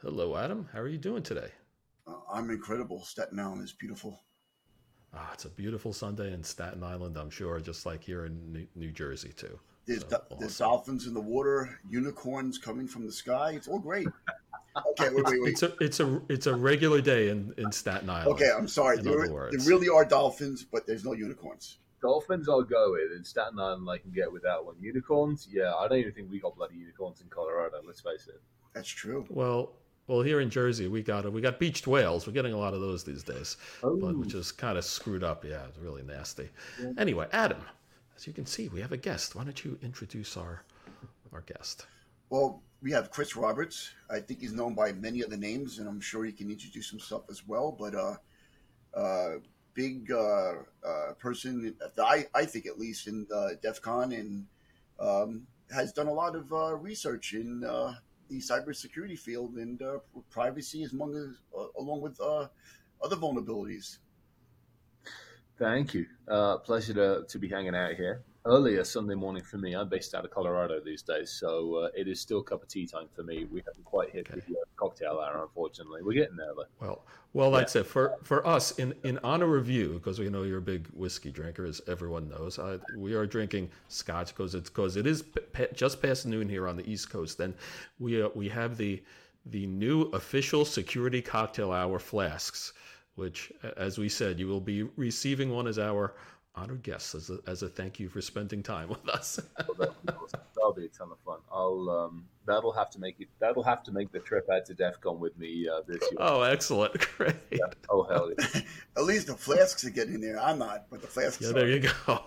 Hello, Adam. How are you doing today? Uh, I'm incredible. Staten Island is beautiful. Ah, it's a beautiful Sunday in Staten Island, I'm sure, just like here in New, New Jersey too. There's, so, do- there's dolphins in the water, unicorns coming from the sky. It's all great. Okay, wait, wait, wait. It's a it's a it's a regular day in, in Staten Island. Okay, I'm sorry. There, there, really are dolphins, but there's no unicorns. Dolphins I'll go with. In Staten Island, I can get without one. Unicorns, yeah, I don't even think we got bloody unicorns in Colorado. Let's face it. That's true. Well, well, here in Jersey, we got we got beached whales. We're getting a lot of those these days, oh. but, which is kind of screwed up. Yeah, it's really nasty. Yeah. Anyway, Adam, as you can see, we have a guest. Why don't you introduce our our guest? Well, we have Chris Roberts. I think he's known by many other names, and I'm sure he can introduce himself as well. But uh, uh, big uh, uh, person, I, I think at least in uh, DEF CON, and um, has done a lot of uh, research in uh, the cybersecurity field and uh, privacy, among, along with other vulnerabilities. Thank you. Pleasure to, to be hanging out here earlier Sunday morning for me. I'm based out of Colorado these days, so uh, it is still cup of tea time for me. We haven't quite hit okay. the uh, cocktail hour, unfortunately. We're getting there, though. Well, well, that's yeah. it for for us in in honor of you, because we know you're a big whiskey drinker, as everyone knows. I, we are drinking Scotch because it's because it is p- just past noon here on the East Coast. Then we uh, we have the the new official security cocktail hour flasks, which, as we said, you will be receiving one as our honored guests as a, as a thank you for spending time with us. well, that'll be a ton of fun. I'll um, that'll have to make it. That'll have to make the trip out to DEF CON with me uh, this year. Oh, excellent! Great. Yeah. Oh hell yeah! At least the flasks are getting there. I'm not, but the flasks. Yeah, there you go.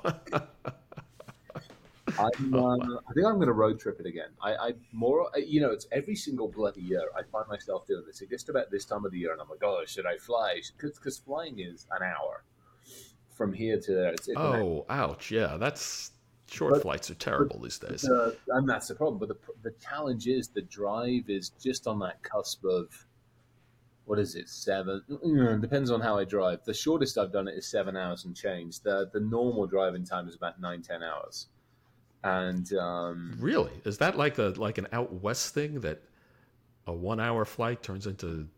I'm, oh, uh, I think I'm going to road trip it again. I, I more, you know, it's every single bloody year. I find myself doing this. just about this time of the year, and I'm like, oh, should I fly? Because flying is an hour from here to there. It's, it's oh, ouch! Yeah, that's short but, flights are terrible these days, the, and that's the problem. But the the challenge is the drive is just on that cusp of what is it seven? Mm, depends on how I drive. The shortest I've done it is seven hours and change. The the normal driving time is about nine ten hours. And um, really, is that like a like an out west thing that a one hour flight turns into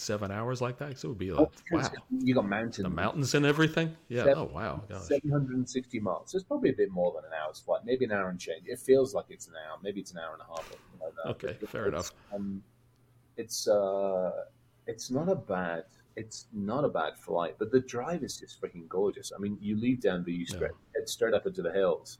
seven hours like that? So it would be like, oh, wow. You got mountains. The mountains and everything? Yeah. Seven, oh, wow. Gosh. 760 miles. So it's probably a bit more than an hour's flight, maybe an hour and change. It feels like it's an hour. Maybe it's an hour and a half. Like okay, but fair enough. Um, it's, uh, it's not a bad it's not a bad flight, but the drive is just freaking gorgeous. I mean, you leave Denver, you straight, yeah. head straight up into the hills,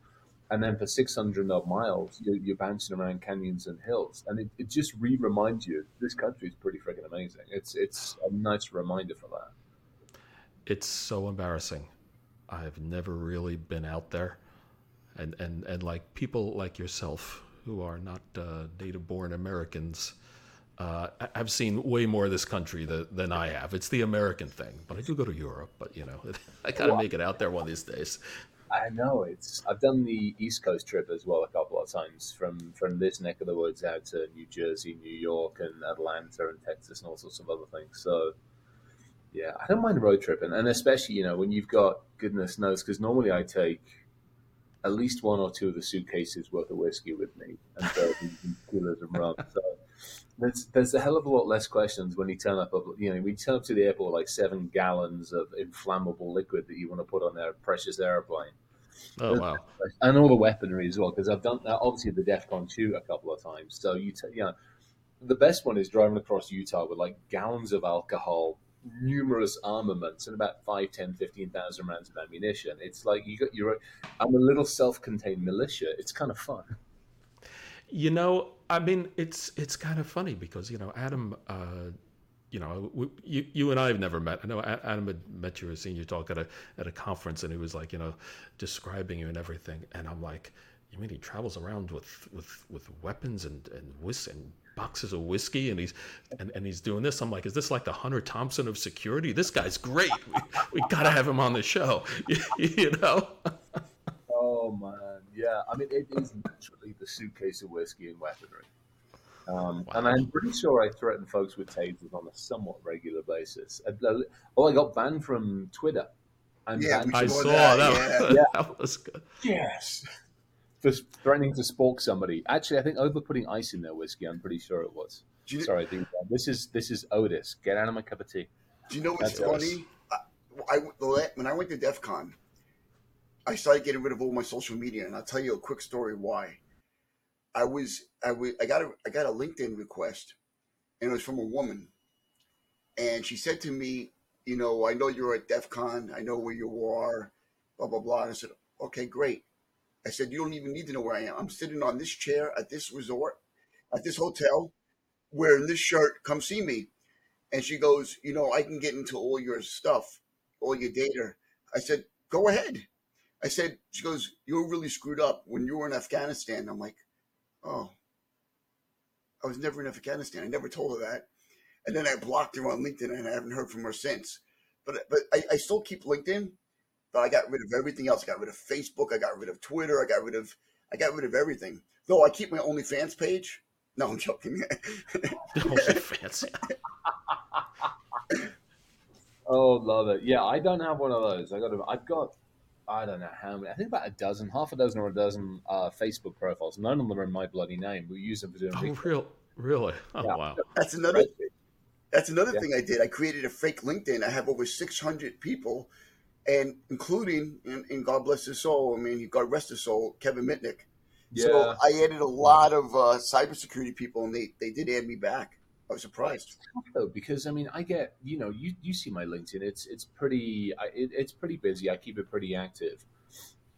and then for 600 odd miles, you're, you're bouncing around canyons and hills, and it, it just re reminds you this country is pretty freaking amazing. It's it's a nice reminder for that. It's so embarrassing. I've never really been out there, and and and like people like yourself who are not uh, native born Americans. Uh, I've seen way more of this country than, than I have. It's the American thing, but I do go to Europe. But you know, I gotta make it out there one of these days. I know it's. I've done the East Coast trip as well a couple of times from from this neck of the woods out to New Jersey, New York, and Atlanta, and Texas, and all sorts of other things. So, yeah, I don't mind road tripping, and especially you know when you've got goodness knows because normally I take at least one or two of the suitcases worth of whiskey with me and kilos of rum. So there's there's a hell of a lot less questions when you turn up. You know, when you turn up to the airport like seven gallons of inflammable liquid that you want to put on their precious airplane. Oh wow! And all the weaponry as well, because I've done that. Obviously, the DEF CON two a couple of times. So you, t- you know, the best one is driving across Utah with like gallons of alcohol, numerous armaments, and about 5, 10, 15,000 rounds of ammunition. It's like you got your. I'm a little self-contained militia. It's kind of fun. You know, I mean, it's it's kind of funny because you know Adam. Uh, you know, we, you, you and I have never met. I know Adam had met you, seen you talk at a at a conference, and he was like, you know, describing you and everything. And I'm like, you mean he travels around with with with weapons and and whis- and boxes of whiskey, and he's and, and he's doing this? I'm like, is this like the Hunter Thompson of security? This guy's great. We, we got to have him on the show. you know. oh man, yeah. I mean, it is literally the suitcase of whiskey and weaponry. Um, wow. And I'm pretty sure I threaten folks with tasers on a somewhat regular basis. Oh, I got banned from Twitter. I'm yeah, I saw that. that. Yeah. that was good. Yes. for threatening to spork somebody. Actually, I think over putting ice in their whiskey. I'm pretty sure it was. You, Sorry, dude. This is this is Otis. Get out of my cup of tea. do you know what's That's funny? I, I when I went to DEF CON, I started getting rid of all my social media, and I'll tell you a quick story why. I was I was I got a I got a LinkedIn request, and it was from a woman, and she said to me, you know, I know you're at DEF CON, I know where you are, blah blah blah. And I said, okay, great. I said, you don't even need to know where I am. I'm sitting on this chair at this resort, at this hotel, wearing this shirt. Come see me. And she goes, you know, I can get into all your stuff, all your data. I said, go ahead. I said, she goes, you were really screwed up when you were in Afghanistan. I'm like, oh, I was never in Afghanistan. I never told her that. And then I blocked her on LinkedIn and I haven't heard from her since. But but I, I still keep LinkedIn, but I got rid of everything else. I got rid of Facebook. I got rid of Twitter. I got rid of I got rid of everything. Though I keep my OnlyFans page. No, I'm joking. OnlyFans. Oh, love it. Yeah, I don't have one of those. I got. A, I've got. I don't know how many. I think about a dozen, half a dozen or a dozen uh, Facebook profiles. None of them are in my bloody name. We use them for doing. Oh, research. real, really? Oh, Yeah. wow. That's another That's another Yeah. thing I did. I created a fake LinkedIn. I have over 600 people, and including, and, and God bless his soul, I mean, God rest his soul, Kevin Mitnick. Yeah. So I added a lot of uh, cybersecurity people, and they, they did add me back. I was surprised. though because I mean I get you know you, you see my LinkedIn. It's it's pretty I, it, it's pretty busy. I keep it pretty active.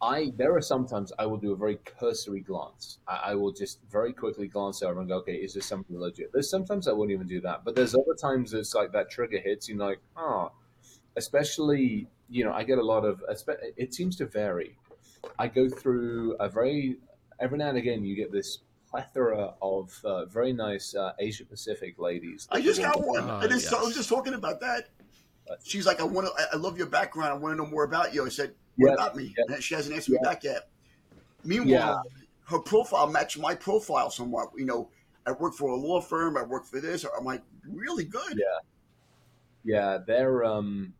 I there are sometimes I will do a very cursory glance. I, I will just very quickly glance over and go okay is this something legit? There's sometimes I won't even do that but there's other times it's like that trigger hits you like oh especially you know I get a lot of it seems to vary. I go through a very every now and again you get this plethora of uh, very nice uh, Asia Pacific ladies. I just got one. I, just, I was just talking about that. She's like, I want to. I love your background. I want to know more about you. I said, What Yeah, about me? yeah. And she hasn't answered me back yet. Meanwhile, Yeah. her profile matched my profile somewhat. You know, I work for a law firm. I work for this. I'm like, really good. Yeah. Yeah, they're um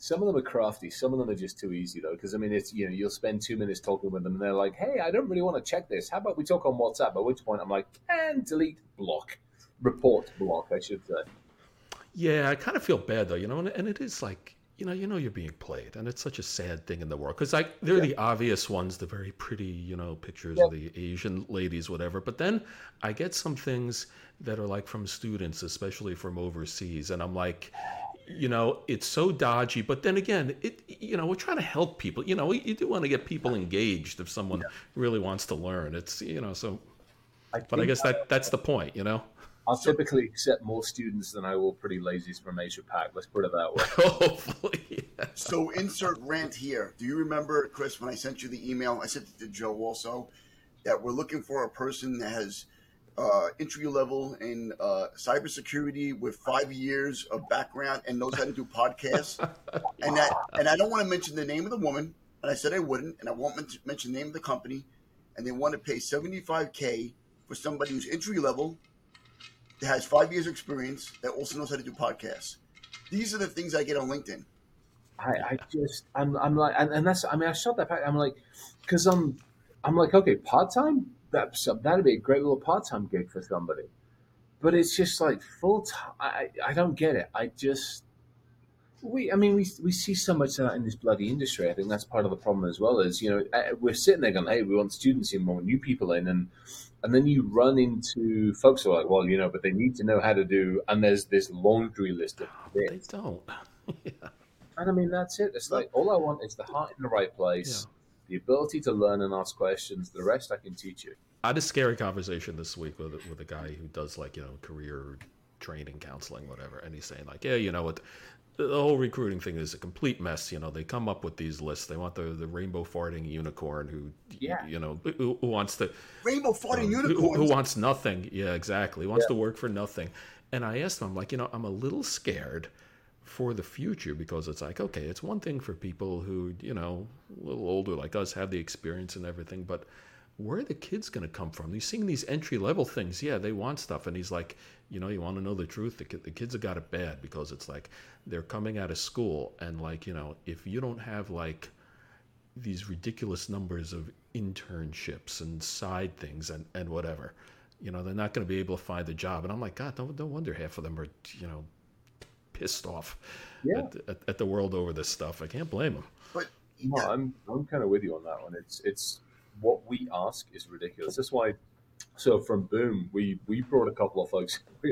some of them are crafty, some of them are just too easy though, because I mean it's you know, you'll spend two minutes talking with them and they're like, Hey, I don't really want to check this. How about we talk on WhatsApp? At which point I'm like, and delete block. Report block, I should say. Yeah, I kind of feel bad though, you know, and, and it is like, you know, you know you're being played, and it's such a sad thing in the world because like they're the obvious ones, the very pretty, you know, pictures of the Asian ladies, whatever. But then I get some things that are like from students, especially from overseas, and I'm like, you know, it's so dodgy. But then again, it, you know, we're trying to help people. You know, you do want to get people engaged if someone really wants to learn. It's you know, so. But I guess that that's the point, you know. I'll typically accept more students than I will pretty lazies from Asia Pac. Let's put it that way. Hopefully, yeah. So insert rant here. Do you remember, Chris, when I sent you the email? I sent it to Joe also that we're looking for a person that has uh, entry level in uh, cybersecurity with five years of background and knows how to do podcasts. and that, and I don't want to mention the name of the woman, and I said I wouldn't, and I won't men- mention the name of the company. And they want to pay seventy five k for somebody who's entry level, that has five years of experience, that also knows how to do podcasts. These are the things I get on LinkedIn. I, I just I'm I'm like and, and that's I mean I shot that back I'm like because I'm I'm like okay part time that that'd be a great little part time gig for somebody, but it's just like full time. I I don't get it. I just we I mean we we see so much of that in this bloody industry. I think that's part of the problem as well. Is you know we're sitting there going hey we want students in, we want new people in, and and then you run into folks who are like well you know but they need to know how to do and there's this laundry list of They don't. And I mean, that's it. It's like all I want is the heart in the right place, the ability to learn and ask questions. The rest I can teach you. I had a scary conversation this week with with a guy who does like you know career training, counseling, whatever, and he's saying like, yeah, you know what, the whole recruiting thing is a complete mess. You know, they come up with these lists. They want the the rainbow farting unicorn who, Yeah. you know, who, who wants to Rainbow farting um, who- Who, wants nothing? Yeah, exactly. Wants to work for nothing. And I asked him, I'm like, you know, I'm a little scared for the future because it's like, okay, it's one thing for people who, you know, a little older like us have the experience and everything, but where are the kids going to come from? He's seeing these entry level things. Yeah, they want stuff. And he's like, you know, you want to know the truth? The, the kids have got it bad because it's like they're coming out of school and like, you know, if you don't have like, these ridiculous numbers of internships and side things and, and whatever. You know, they're not going to be able to find a job. And I'm like, God, no, no wonder half of them are, you know, pissed off Yeah. at, at, at the world over this stuff. I can't blame them. But No, yeah, I'm I'm kind of with you on that one. It's it's what we ask is ridiculous. That's why. So from Boom, we we brought a couple of folks.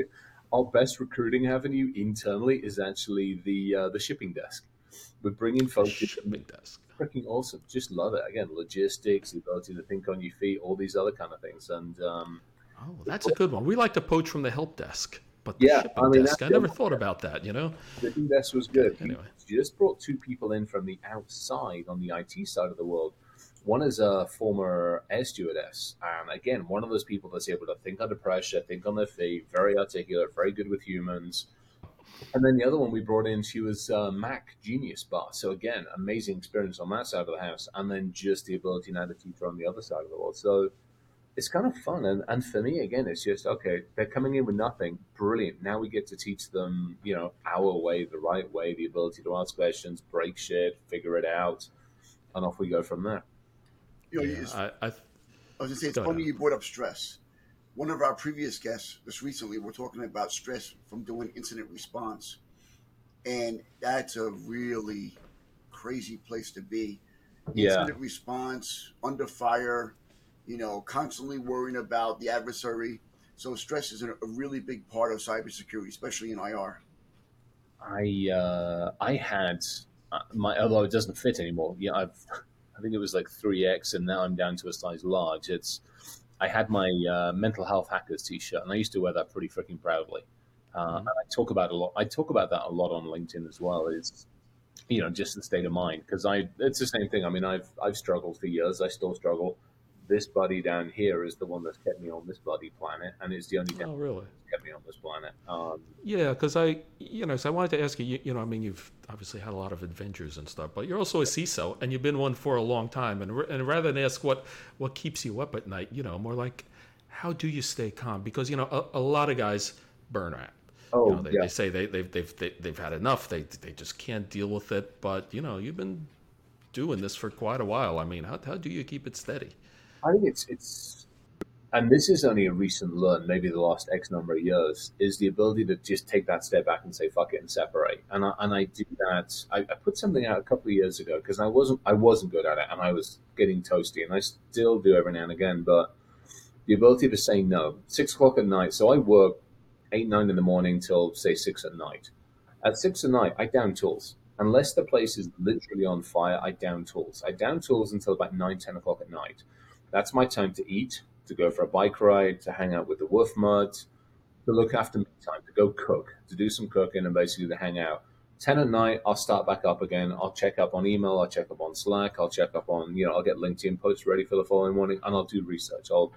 Our best recruiting avenue internally is actually the uh, the shipping desk. We're bringing folks in Shipping desk. freaking awesome. Just love it. Again, logistics, the ability to think on your feet, all these other kind of things. And um, Oh, that's a good one. We like to poach from the help desk, but the Yeah, I mean, desk, I never thought about that. You know, the desk was good. Anyway. just brought two people in from the outside on the IT side of the world. One is a former air stewardess, and again, one of those people that's able to think under pressure, think on their feet, very articulate, very good with humans. And then the other one we brought in, she was uh, Mac Genius Bar. So again, amazing experience on that side of the house, and then just the ability now to teach on the other side of the world. So it's kind of fun, and, and for me, again, it's just okay. They're coming in with nothing, brilliant. Now we get to teach them, you know, our way, the right way, the ability to ask questions, break shit, figure it out, and off we go from there. you know, Yeah, I, I, I was gonna say it's Go funny ahead. you brought up stress. One of our previous guests, just recently, we're talking about stress from doing incident response, and that's a really crazy place to be. Yeah. Incident response under fire, you know, constantly worrying about the adversary. So stress is a really big part of cybersecurity, especially in IR. I uh, I had uh, my although it doesn't fit anymore. Yeah, I've I think it was like three X, and now I'm down to a size large. It's I had my uh, mental health hackers T-shirt, and I used to wear that pretty freaking proudly. Uh, Mhm. And I talk about a lot. I talk about that a lot on LinkedIn as well. Is you know just the state of mind because I it's the same thing. I mean I've I've struggled for years. I still struggle. This buddy down here is the one that's kept me on this bloody planet, and it's the only thing oh, really? that's kept me on this planet. Um, Yeah, because I, you know, so I wanted to ask you, you, you know, I mean, you've obviously had a lot of adventures and stuff, but you're also a CISO, and you've been one for a long time. And, and rather than ask what what keeps you up at night, you know, more like, how do you stay calm? Because you know, a, a lot of guys burn out. oh you know, they, yeah. they say they, they've they've they, they've had enough. They they just can't deal with it. But you know, you've been doing this for quite a while. I mean, how how do you keep it steady? I think it's it's, and this is only a recent learn, maybe the last X number of years, is the ability to just take that step back and say fuck it and separate. And I, and I do that. I, I put something out a couple of years ago because I wasn't I wasn't good at it and I was getting toasty, and I still do every now and again. But the ability to say no, six o'clock at night. So I work eight nine in the morning till say six at night. At six at night, I down tools. Unless the place is literally on fire, I down tools. I down tools until about nine, ten o'clock at night. That's my time to eat, to go for a bike ride, to hang out with the wolf mud, to look after me time, to go cook, to do some cooking, and basically to hang out. 10 at night, I'll start back up again. I'll check up on email, I'll check up on Slack, I'll check up on, you know, I'll get LinkedIn posts ready for the following morning, and I'll do research. I'll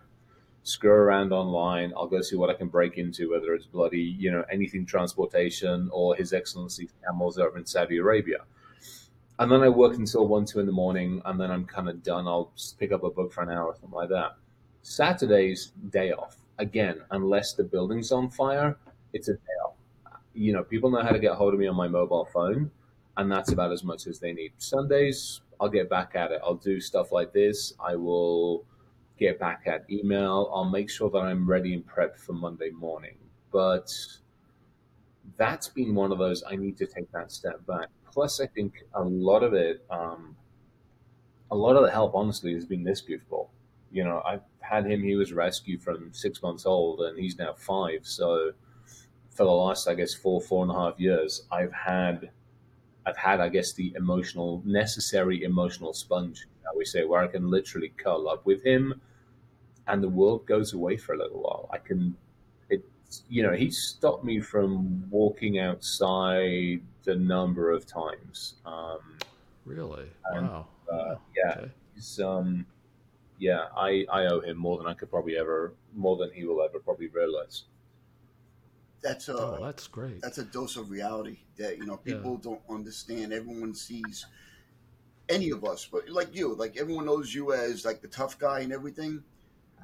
screw around online. I'll go see what I can break into, whether it's bloody, you know, anything transportation or His Excellency's camels over in Saudi Arabia. And then I work until one, two in the morning, and then I'm kind of done. I'll pick up a book for an hour or something like that. Saturday's day off. Again, unless the building's on fire, it's a day off. You know, people know how to get hold of me on my mobile phone, and that's about as much as they need. Sundays, I'll get back at it. I'll do stuff like this. I will get back at email. I'll make sure that I'm ready and prepped for Monday morning. But that's been one of those I need to take that step back. Plus, I think a lot of it, um, a lot of the help, honestly, has been this goofball. You know, I've had him. He was rescued from six months old, and he's now five. So, for the last, I guess, four, four and a half years, I've had, I've had, I guess, the emotional, necessary emotional sponge, how we say, where I can literally curl up with him, and the world goes away for a little while. I can, it, you know, he stopped me from walking outside a number of times. Um, Really? And, Wow. uh, yeah, Okay. he's, um, yeah, I, I owe him more than I could probably ever, more than he will ever probably realize. That's a Oh, that's great. that's a dose of reality that you know Yeah. people don't understand. Everyone sees any of us, but like you, like everyone knows you as like the tough guy and everything.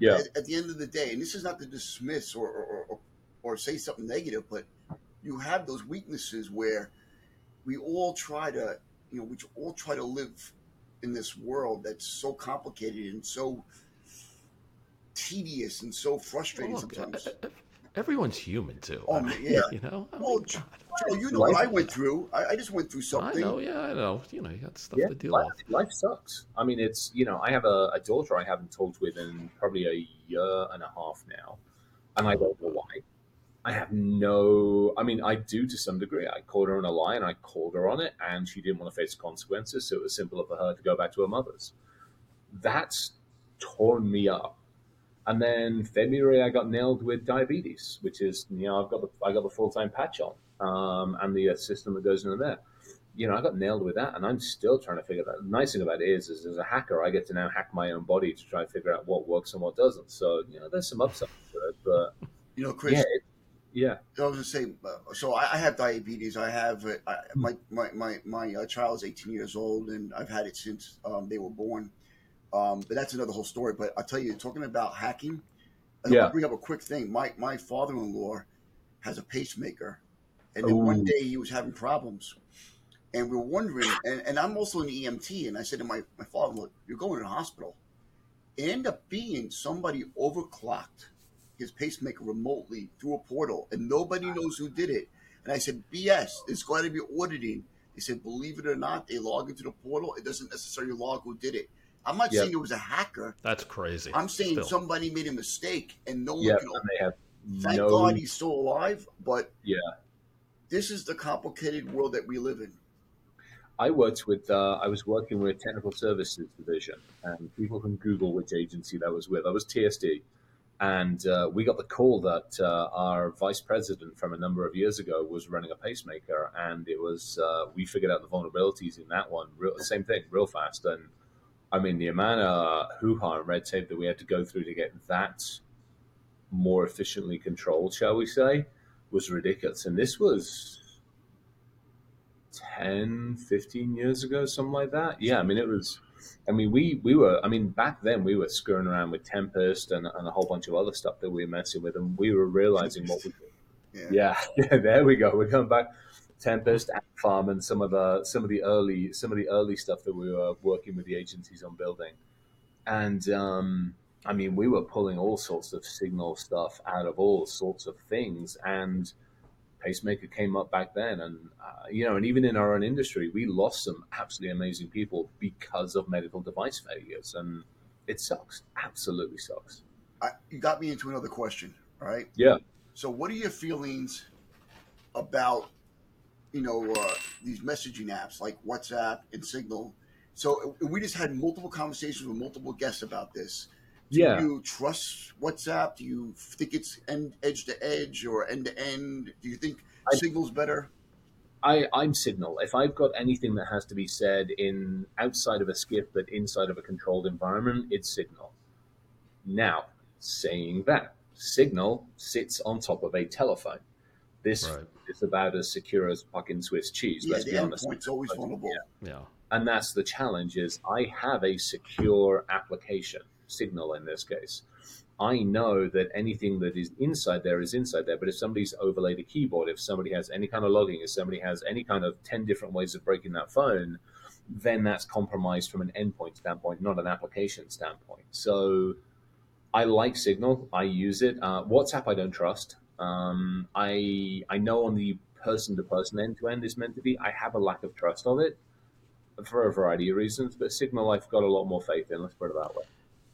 Yeah, At, at the end of the day, and this is not to dismiss or or, or or say something negative, but you have those weaknesses where we all try to, you know, we all try to live in this world that's so complicated and so tedious and so frustrating Well, look, sometimes. everyone's human too. Oh, I mean, yeah. You know. I Well, mean, Joe, you know what I went through. I, I just went through something. I something. know. Yeah, I know. You know, you got stuff Yeah, to deal life, with. life sucks. I mean, it's you know, I have a, a daughter I haven't talked with in probably a year and a half now, and I don't know why. I have no. I mean, I do to some degree. I caught her in a lie, and I called her on it, and she didn't want to face consequences, so it was simpler for her to go back to her mother's. That's torn me up. And then February, I got nailed with diabetes, which is you know I've got the I got the full time patch on, um, and the uh, system that goes into there you know, I got nailed with that, and I'm still trying to figure that. The nice thing about it is, is as a hacker, I get to now hack my own body to try and figure out what works and what doesn't. So, you know, there's some upside to it, but You know, Chris. yeah, it, yeah, I was gonna say, uh, so I, I have diabetes. I have I, Hmm. my my my my uh, child is 18 years old, and I've had it since um, they were born. Um, but that's another whole story. But I'll tell you, talking about hacking, I'll Yeah. bring up a quick thing. My my father-in-law has a pacemaker, and then one day he was having problems, and we were wondering. And, and I'm also an EMT, and I said to my my father-in-law, you're going to the hospital." It ended up being somebody overclocked his pacemaker remotely through a portal, and nobody knows who did it. And I said, BS, it's got to be auditing. They said, believe it or not, they log into the portal. It doesn't necessarily log who did it. I'm not Yep. saying it was a hacker. That's crazy. I'm saying Still. somebody made a mistake, and no yeah, one can. and they have Thank no. God he's still alive, but Yeah. this is the complicated world that we live in. I worked with. Uh, I was working with technical services division, and people can Google which agency that was with. I was TSD, and uh, we got the call that uh, our vice president from a number of years ago was running a pacemaker, and it was uh, we figured out the vulnerabilities in that one. Real, same thing, real fast, and I mean the amount of hoo ha and red tape that we had to go through to get that more efficiently controlled, shall we say, was ridiculous. And this was 10, 15 years ago, something like that. Yeah, I mean, it was. I mean, we we were. I mean, back then we were screwing around with Tempest and, and a whole bunch of other stuff that we were messing with, and we were realizing what we. Yeah. Yeah, yeah. There we go. We're going back. Tempest, Ant Farm, and some of the some of the early some of the early stuff that we were working with the agencies on building, and um, I mean, we were pulling all sorts of signal stuff out of all sorts of things, and pacemaker came up back then and uh, you know and even in our own industry we lost some absolutely amazing people because of medical device failures and it sucks absolutely sucks I, you got me into another question, right? yeah So, what are your feelings about, you know, uh, these messaging apps like WhatsApp and Signal? So, we just had multiple conversations with multiple guests about this. Do yeah you trust WhatsApp? Do you think it's end, edge to edge or end to end? Do you think I- Signal's better? I, I'm Signal. If I've got anything that has to be said in outside of a skip but inside of a controlled environment, it's Signal. Now, saying that, Signal sits on top of a telephone. This Right. is about as secure as fucking Swiss cheese. Yeah, let's the be honest. endpoint's always vulnerable. Yeah. Yeah. and that's the challenge is i have a secure application signal in this case. I know that anything that is inside there is inside there but if somebody's overlaid a keyboard if somebody has any kind of logging if somebody has any kind of 10 different ways of breaking that phone then that's compromised from an endpoint standpoint not an application standpoint. So i like signal. I use it. Uh, whatsapp i don't trust. Um, i i know on the person to person end to end is meant to be. I have a lack of trust of it for a variety of reasons, but Signal I've got a lot more faith in. Let's put it that way.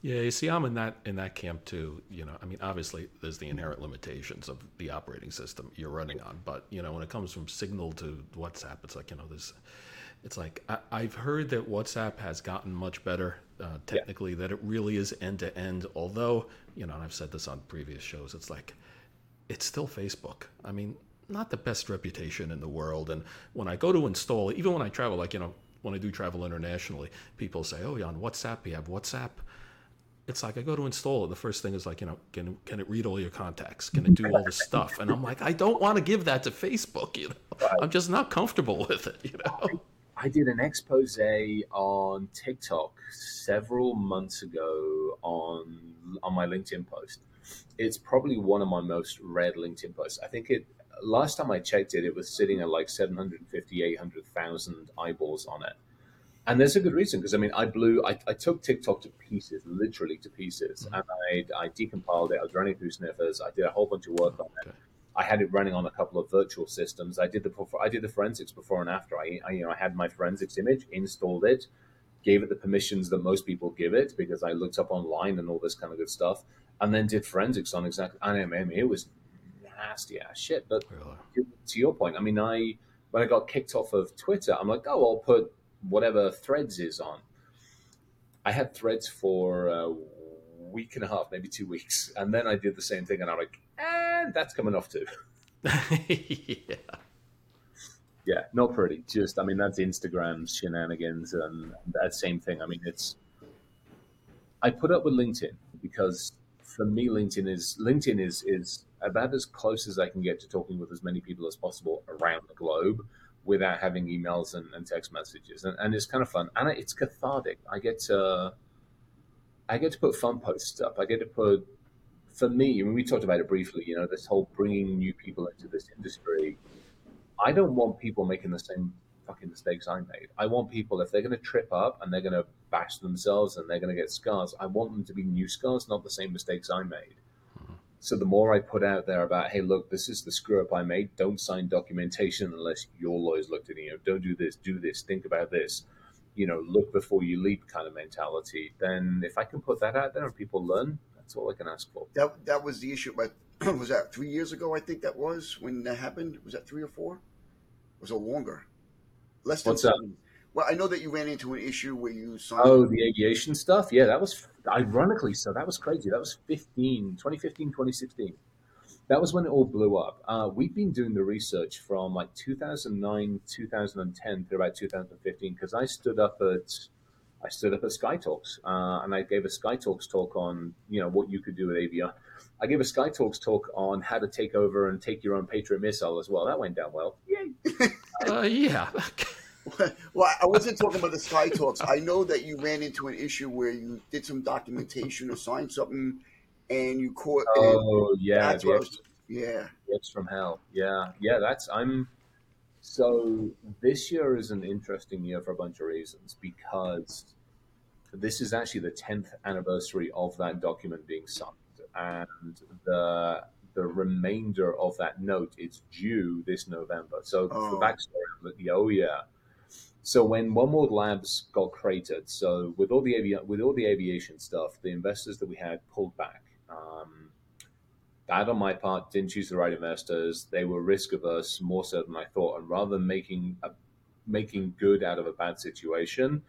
Yeah, you see, I'm in that in that camp too. You know, I mean, obviously, there's the inherent limitations of the operating system you're running on, but you know, when it comes from Signal to WhatsApp, it's like you know, there's, it's like I, I've heard that WhatsApp has gotten much better uh, technically, that it really is end to end. Although, you know, and I've said this on previous shows, it's like, it's still Facebook. I mean, not the best reputation in the world. And when I go to install, even when I travel, like you know, when I do travel internationally, people say, "Oh, you're on WhatsApp. You have WhatsApp." It's like I go to install it. The first thing is like, you know, can can it read all your contacts? Can it do all the stuff? And I'm like, I don't want to give that to Facebook. You know, I'm just not comfortable with it. You know. I did an expose on TikTok several months ago on on my LinkedIn post. It's probably one of my most read LinkedIn posts. I think it last time I checked it, it was sitting at like 750, 800,000 eyeballs on it. And there's a good reason because I mean, I blew, I, I took TikTok to pieces, literally to pieces, Mhm. and I, I decompiled it. I was running through sniffers. I did a whole bunch of work on it. Okay. I had it running on a couple of virtual systems. I did the I did the forensics before and after. I, I you know I had my forensics image, installed it, gave it the permissions that most people give it because I looked up online and all this kind of good stuff, and then did forensics on exactly. And I mean, it was nasty ass shit. But Really? to, to your point, I mean, I when I got kicked off of Twitter, I'm like, oh, I'll put whatever Threads is on. I had Threads for a week and a half, maybe two weeks, and then I did the same thing, and I'm like, and that's coming off too. yeah. Yeah, not pretty. Just, I mean, that's Instagram's shenanigans, and that same thing. I mean, it's. I put up with LinkedIn because for me, LinkedIn is LinkedIn is is about as close as I can get to talking with as many people as possible around the globe without having emails and, and text messages, and, and it's kind of fun, and it's cathartic. I get to, I get to put fun posts up. I get to put, for me, I mean, we talked about it briefly. You know, this whole bringing new people into this industry. I don't want people making the same fucking mistakes I made. I want people, if they're going to trip up and they're going to bash themselves and they're going to get scars, I want them to be new scars, not the same mistakes I made. So the more I put out there about, hey, look, this is the screw up I made. Don't sign documentation unless your lawyers looked at it. You know, don't do this, do this, think about this. You know, look before you leap kind of mentality. Then if I can put that out there and people learn, that's all I can ask for. That that was the issue. But was that three years ago? I think that was when that happened. Was that three or four? Was it longer? Less than What's seven. Well, I know that you ran into an issue where you signed. Oh, the aviation stuff? Yeah, that was ironically so. That was crazy. That was 15, 2015, 2016. That was when it all blew up. Uh, we've been doing the research from like 2009, 2010 through about 2015 because I stood up at I stood up at Sky Talks uh, and I gave a Sky Talks talk on you know what you could do with AVI. I gave a Sky Talks talk on how to take over and take your own Patriot missile as well. That went down well. Yay! Uh, yeah. well, I wasn't talking about the Sky Talks. I know that you ran into an issue where you did some documentation or signed something, and you caught. Oh yeah, that's the what I was, yeah. It's from hell. Yeah, yeah. That's I'm. So this year is an interesting year for a bunch of reasons because this is actually the tenth anniversary of that document being signed, and the the remainder of that note is due this November. So Oh. for backstory, oh yeah. So when One World Labs got created, so with all the avi- with all the aviation stuff, the investors that we had pulled back. Um, bad on my part. Didn't choose the right investors. They were risk averse more so than I thought. And rather than making a, making good out of a bad situation,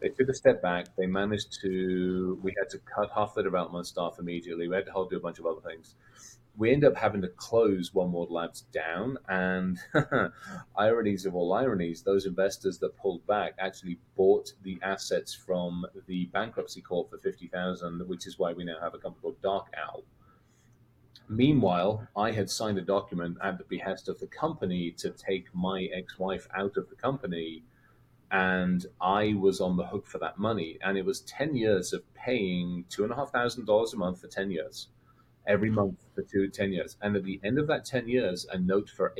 they took a step back. They managed to. We had to cut half the development staff immediately. We had to hold do a bunch of other things. We end up having to close One World Labs down, and ironies of all ironies, those investors that pulled back actually bought the assets from the bankruptcy court for fifty thousand, which is why we now have a company called DarkOwl. Meanwhile, I had signed a document at the behest of the company to take my ex wife out of the company, and I was on the hook for that money. And it was 10 years of paying $2,500 a month for 10 years, every month for two, 10 years. And at the end of that 10 years, a note for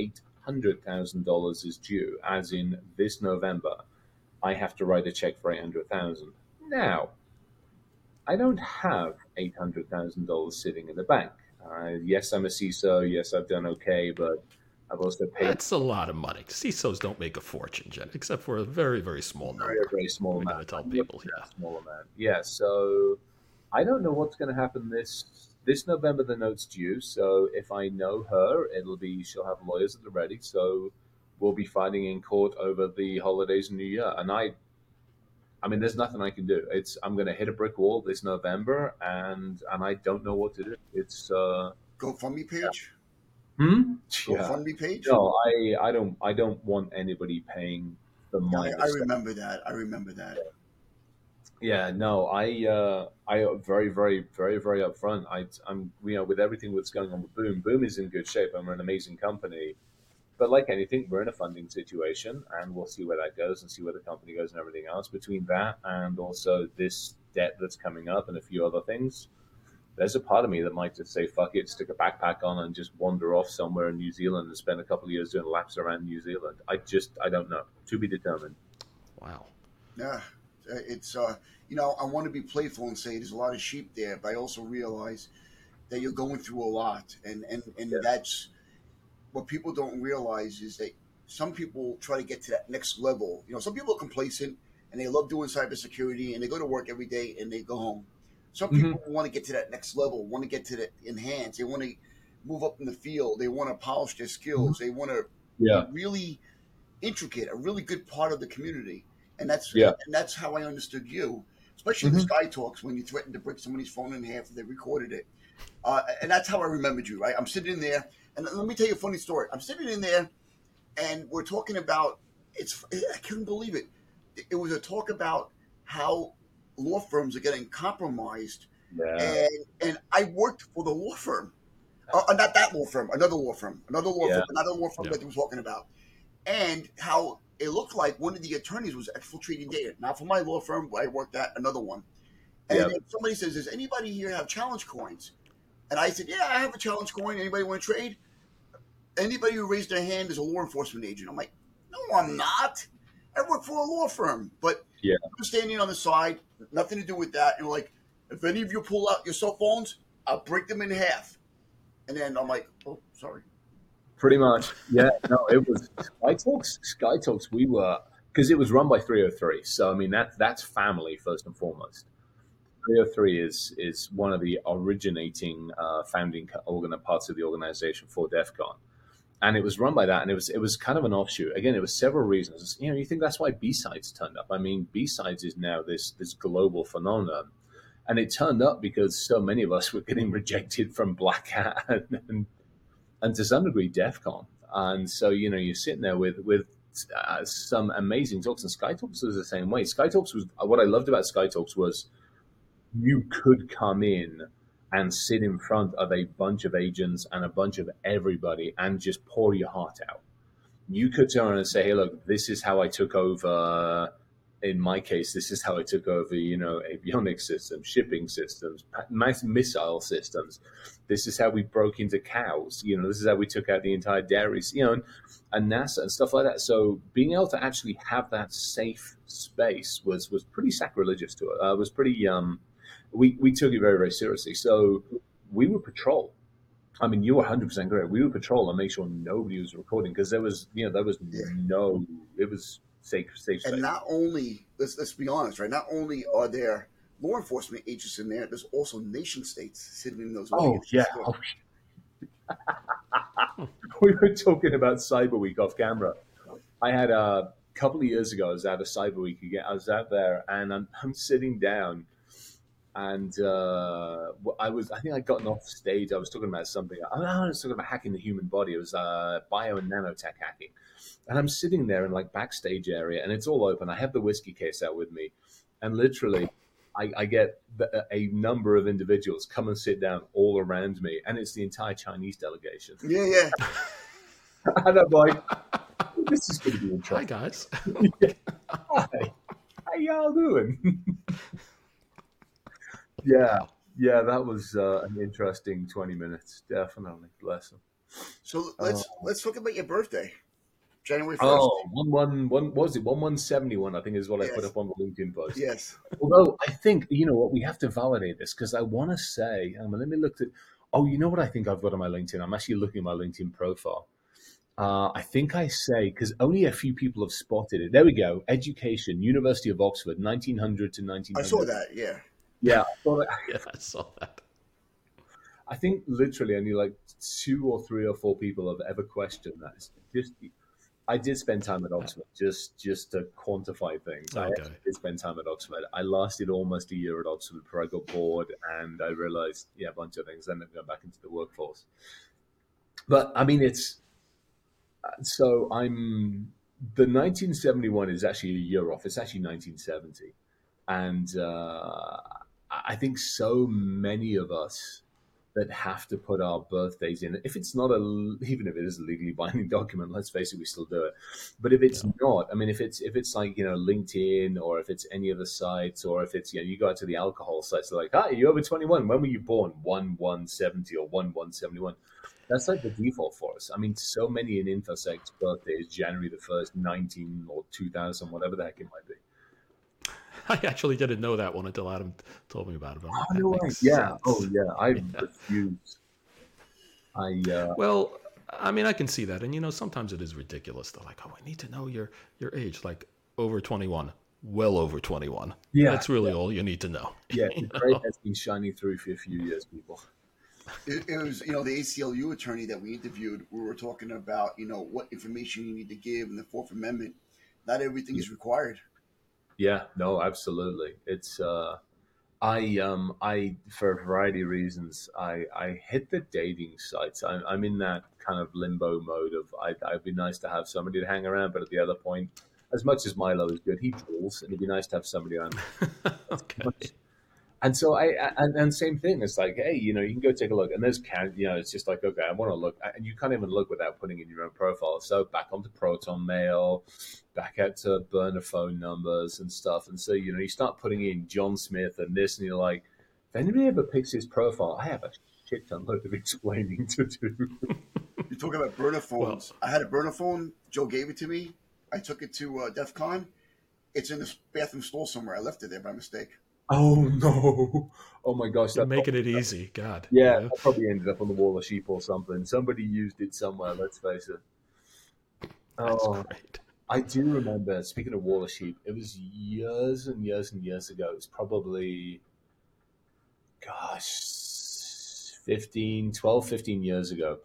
$800,000 is due, as in this November. I have to write a check for 800000 Now, I don't have $800,000 sitting in the bank. Uh, yes, I'm a CISO. Yes, I've done okay, but I've also paid That's a lot of money. CISOs don't make a fortune, Jen, except for a very, very small a very, number. very small We amount. tell I'm people, yeah. small amount. Yeah, so I don't know what's going to happen this this November. The note's due, so if I know her, it'll be she'll have lawyers at the ready. So we'll be fighting in court over the holidays and New Year. And I, I mean, there's nothing I can do. It's I'm going to hit a brick wall this November, and and I don't know what to do. It's uh, GoFundMe page. hmm? yeah. GoFundMe page. No, I I don't I don't want anybody paying the I, money. I remember that. I remember that. Yeah, no, I, uh, I very, very, very, very upfront. I, I'm, you know, with everything that's going on with Boom, Boom is in good shape, and we're an amazing company. But like anything, we're in a funding situation, and we'll see where that goes, and see where the company goes, and everything else. Between that and also this debt that's coming up, and a few other things, there's a part of me that might just say, "Fuck it," stick a backpack on, and just wander off somewhere in New Zealand and spend a couple of years doing laps around New Zealand. I just, I don't know. To be determined. Wow. Yeah, it's uh, you know, I want to be playful and say there's a lot of sheep there, but I also realize that you're going through a lot, and and and Yeah. that's what people don't realize is that some people try to get to that next level. You know, some people are complacent and they love doing cybersecurity and they go to work every day and they go home. Some Mhm. people want to get to that next level, want to get to the enhance. They want to move up in the field. They want to polish their skills. They want to Yeah. really intricate, a really good part of the community. And that's Yeah. and that's how I understood you, especially in the Sky Talks when you threatened to break somebody's phone in half and they recorded it. Uh, and that's how I remembered you, right? I'm sitting in there, and let me tell you a funny story. I'm sitting in there, and we're talking about it's. I couldn't believe it. It was a talk about how law firms are getting compromised, Yeah. and and I worked for the law firm, uh, uh, not that law firm, another law firm, another law Yeah. firm, another law firm Yeah. that they were talking about, and how it looked like one of the attorneys was exfiltrating data. Not for my law firm, but I worked at another one. And then somebody says, "Does anybody here have challenge coins?" And I said, "Yeah, I have a challenge coin. Anybody want to trade?" Anybody who raised their hand is a law enforcement agent. I'm like, "No, I'm not. I work for a law firm." But Yeah. I'm standing on the side, nothing to do with that. And like, if any of you pull out your cell phones, I'll break them in half. And then I'm like, "Oh, sorry." Pretty much, yeah. No, it was Sky Talks. Sky Talks. We were because it was run by 303. So I mean, that that's family first and foremost. 303 is is one of the originating uh, founding organ parts of the organization for DEF CON, and it was run by that. And it was it was kind of an offshoot. Again, it was several reasons. You know, you think that's why BSides turned up. I mean, BSides is now this this global phenomenon. And it turned up because so many of us were getting rejected from Black Hat and, and and to some degree DEF CON. And so, you know, you're sitting there with with uh, some amazing talks, and Sky Talks was the same way. Sky Talks was what I loved about Sky Talks was you could come in and sit in front of a bunch of agents and a bunch of everybody and just pour your heart out. You could turn around and say, "Hey, look, this is how I took over." In my case, this is how I took over, you know, avionics systems, shipping systems, mass missile systems this is how we broke into cows. You know, this is how we took out the entire dairies. You know, and, and NASA and stuff like that. So being able to actually have that safe space was was pretty sacrilegious to it. Uh, was pretty. Um, we we took it very very seriously. So we would patrol. I mean, you were 100 percent correct. We would patrol and make sure nobody was recording because there was, you know, there was Yeah. no. It was safe safe space. And not only let's let's be honest, right? Not only are there law enforcement agents in there, there's also nation states sitting in those. Oh yeah. Oh. we were talking about Cyber Week off camera. I had a couple of years ago. I was at a Cyber Week again. I was out there, and I'm, I'm sitting down, and uh, I was. I think I'd gotten off stage. I was talking about something. I was talking about hacking the human body. It was uh, bio and nanotech hacking. And I'm sitting there in like backstage area, and it's all open. I have the whiskey case out with me, and literally, I, I get the, a number of individuals come and sit down all around me, and it's the entire Chinese delegation. Yeah, yeah. And I'm like, this is going to be Hi, interesting. guys. Hi, how y'all doing? yeah, yeah, that was uh, an interesting 20 minutes, definitely. Bless them. So let's let's talk about your birthday, January first. Oh, one one one. What was it? One one seventy one. I think is what I put up on the LinkedIn post. Yes. Although I think you know what, we have to validate this because I want to say. Um, let me look at. Oh, you know what I think I've got on my LinkedIn. I'm actually looking at my LinkedIn profile. Uh, I think I say because only a few people have spotted it. There we go. Education, University of Oxford, 1900 to 1900. I saw that. Yeah. Yeah, I thought it- Yeah, I saw that. I think literally only like two or three or four people have ever questioned that. It's just, I did spend time at Oxford just just to quantify things. I Okay. actually did spend time at Oxford. I lasted almost a year at Oxford before I got bored and I realized, yeah, a bunch of things. Then I go back into the workforce. But I mean, it's so I'm the 1971 is actually a year off. It's actually 1970, and uh, I think so many of us that have to put our birthdays in. If it's not a, even if it is a legally binding document, let's face it, we still do it. But if it's not, I mean, if it's if it's like you know LinkedIn or if it's any other sites or if it's you know you go out to the alcohol sites, they're like, hi, you're over 21. When were you born? One one seventy or one one seventy one. That's like the default for us. I mean, so many in InfoSec's birthday is January the first, nineteen or two thousand, whatever the heck it might be. I actually didn't know that one until Adam told me about it. Oh, no way. Yeah. Sense. Oh, yeah. I yeah. refuse. I uh... well, I mean, I can see that, and you know, sometimes it is ridiculous. They're like, "Oh, I need to know your your age." Like over twenty one, well over twenty one. Yeah, that's really yeah. all you need to know. Yeah, the gray has been shining through for a few years, people. It, it, was, you know, the ACLU attorney that we interviewed. We were talking about, you know, what information you need to give in the Fourth Amendment. Not everything is required. Yeah, no, absolutely. It's uh, I um I for a variety of reasons I I hit the dating sites. I'm I'm in that kind of limbo mode of I I'd be nice to have somebody to hang around, but at the other point, as much as Milo is good, he drills, and it'd be nice to have somebody on. okay and so I and, and same thing. It's like, hey, you know, you can go take a look, and there's can you know, it's just like, okay, I want to look, and you can't even look without putting in your own profile. So back onto Proton Mail, back out to burner phone numbers and stuff, and so you know, you start putting in John Smith and this, and you're like, if anybody ever picks his profile, I have a shit ton load of explaining to do. you talk about burner phones. Well, I had a burner phone. Joe gave it to me. I took it to uh, DEF CON. It's in the bathroom stall somewhere. I left it there by mistake. Oh no! Oh my gosh! You're making it easy. God. Yeah, yeah. probably ended up on the wall of sheep or something. Somebody used it somewhere. Let's face it. That's oh, great. I do remember. Speaking of wall of sheep, it was years and years and years ago. It's probably, gosh, 15, 12, 15 years ago.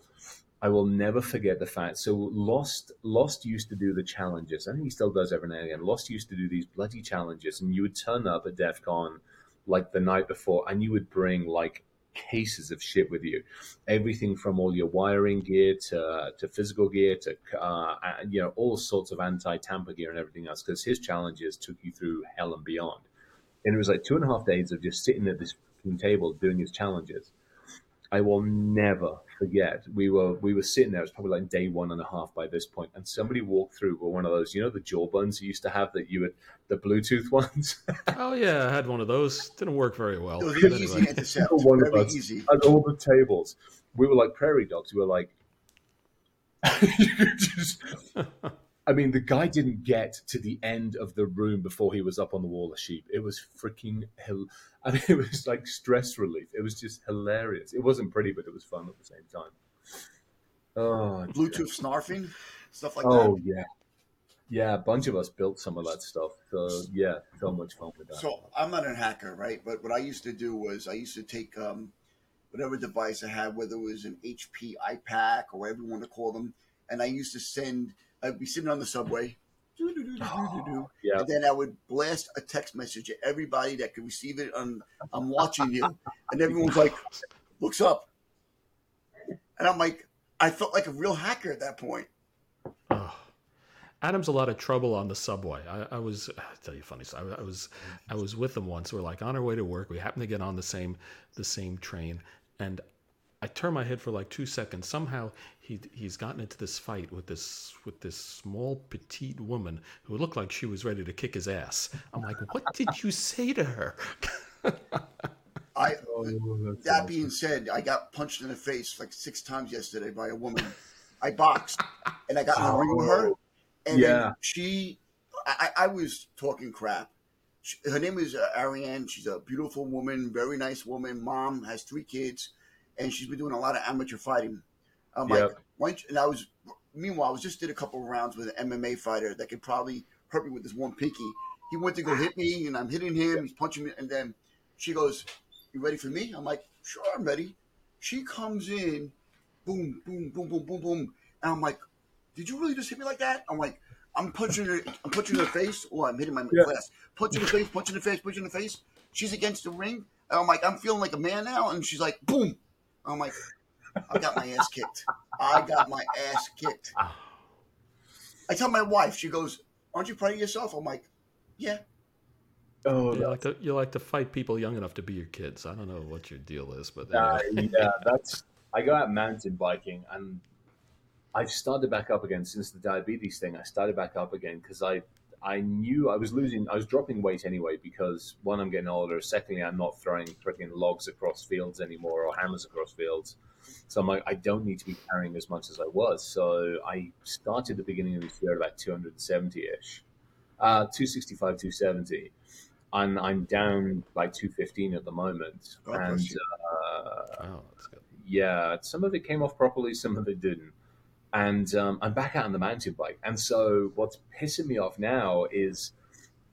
I will never forget the fact. So Lost, Lost used to do the challenges. I think he still does every now and again. Lost used to do these bloody challenges, and you would turn up at DEF CON like the night before, and you would bring like cases of shit with you, everything from all your wiring gear to to physical gear to uh, you know all sorts of anti tamper gear and everything else. Because his challenges took you through hell and beyond, and it was like two and a half days of just sitting at this table doing his challenges I will never forget. We were we were sitting there. It was probably like day one and a half by this point, and somebody walked through with one of those, you know, the Jawbones you used to have that you would the Bluetooth ones. oh yeah, I had one of those. Didn't work very well. It was easy anyway. to set. One very of us easy. At all the tables, we were like prairie dogs. We were like. just, I mean, the guy didn't get to the end of the room before he was up on the wall of sheep. It was freaking hell. I mean, it was like stress relief. It was just hilarious. It wasn't pretty, but it was fun at the same time. Oh, Bluetooth snarfing, stuff like oh, that. Oh yeah, yeah. A bunch of us built some of that stuff. So yeah, so much fun with that. So I'm not a hacker, right? But what I used to do was I used to take um, whatever device I had, whether it was an HP iPAQ or whatever you want to call them, and I used to send I'd be sitting on the subway, oh, yeah. and then I would blast a text message to everybody that could receive it. On I'm watching you, and everyone's like, looks up, and I'm like, I felt like a real hacker at that point. Oh. Adam's a lot of trouble on the subway. I, I was I'll tell you a funny story. I, I was I was with them once. We're like on our way to work. We happened to get on the same the same train, and I turn my head for like two seconds. Somehow he he's gotten into this fight with this with this small petite woman who looked like she was ready to kick his ass. I'm like, what did you say to her? I oh, that awesome. being said, I got punched in the face like six times yesterday by a woman. I boxed and I got in the ring with her, and yeah. she, I, I was talking crap. She, her name is uh, Ariane. She's a beautiful woman, very nice woman. Mom has three kids and she's been doing a lot of amateur fighting. I'm yep. like, and I was, meanwhile, I was just did a couple of rounds with an MMA fighter that could probably hurt me with this one pinky. He went to go hit me, and I'm hitting him. He's punching me, and then she goes, "You ready for me?" I'm like, "Sure, I'm ready." She comes in, boom, boom, boom, boom, boom, boom, and I'm like, "Did you really just hit me like that?" I'm like, "I'm punching her, I'm punching her face. Oh, I'm hitting my yeah. glass. Punching the face, punching the face, punching the face. She's against the ring. And I'm like, I'm feeling like a man now, and she's like, boom, I'm like, I got my ass kicked. I got my ass kicked. I tell my wife, she goes, "Aren't you proud of yourself?" I'm like, "Yeah." Oh, you like to you like to fight people young enough to be your kids. I don't know what your deal is, but uh, yeah, that's. I go out mountain biking, and I've started back up again since the diabetes thing. I started back up again because I I knew I was losing, I was dropping weight anyway because one, I'm getting older. Secondly, I'm not throwing freaking logs across fields anymore or hammers across fields. So I'm like, I don't need to be carrying as much as I was. So I started the beginning of this year at about 270 ish, uh, 265, 270. I'm I'm down like 215 at the moment, Oh, and uh, that's good. yeah, some of it came off properly, some of it didn't. And um, I'm back out on the mountain bike. And so what's pissing me off now is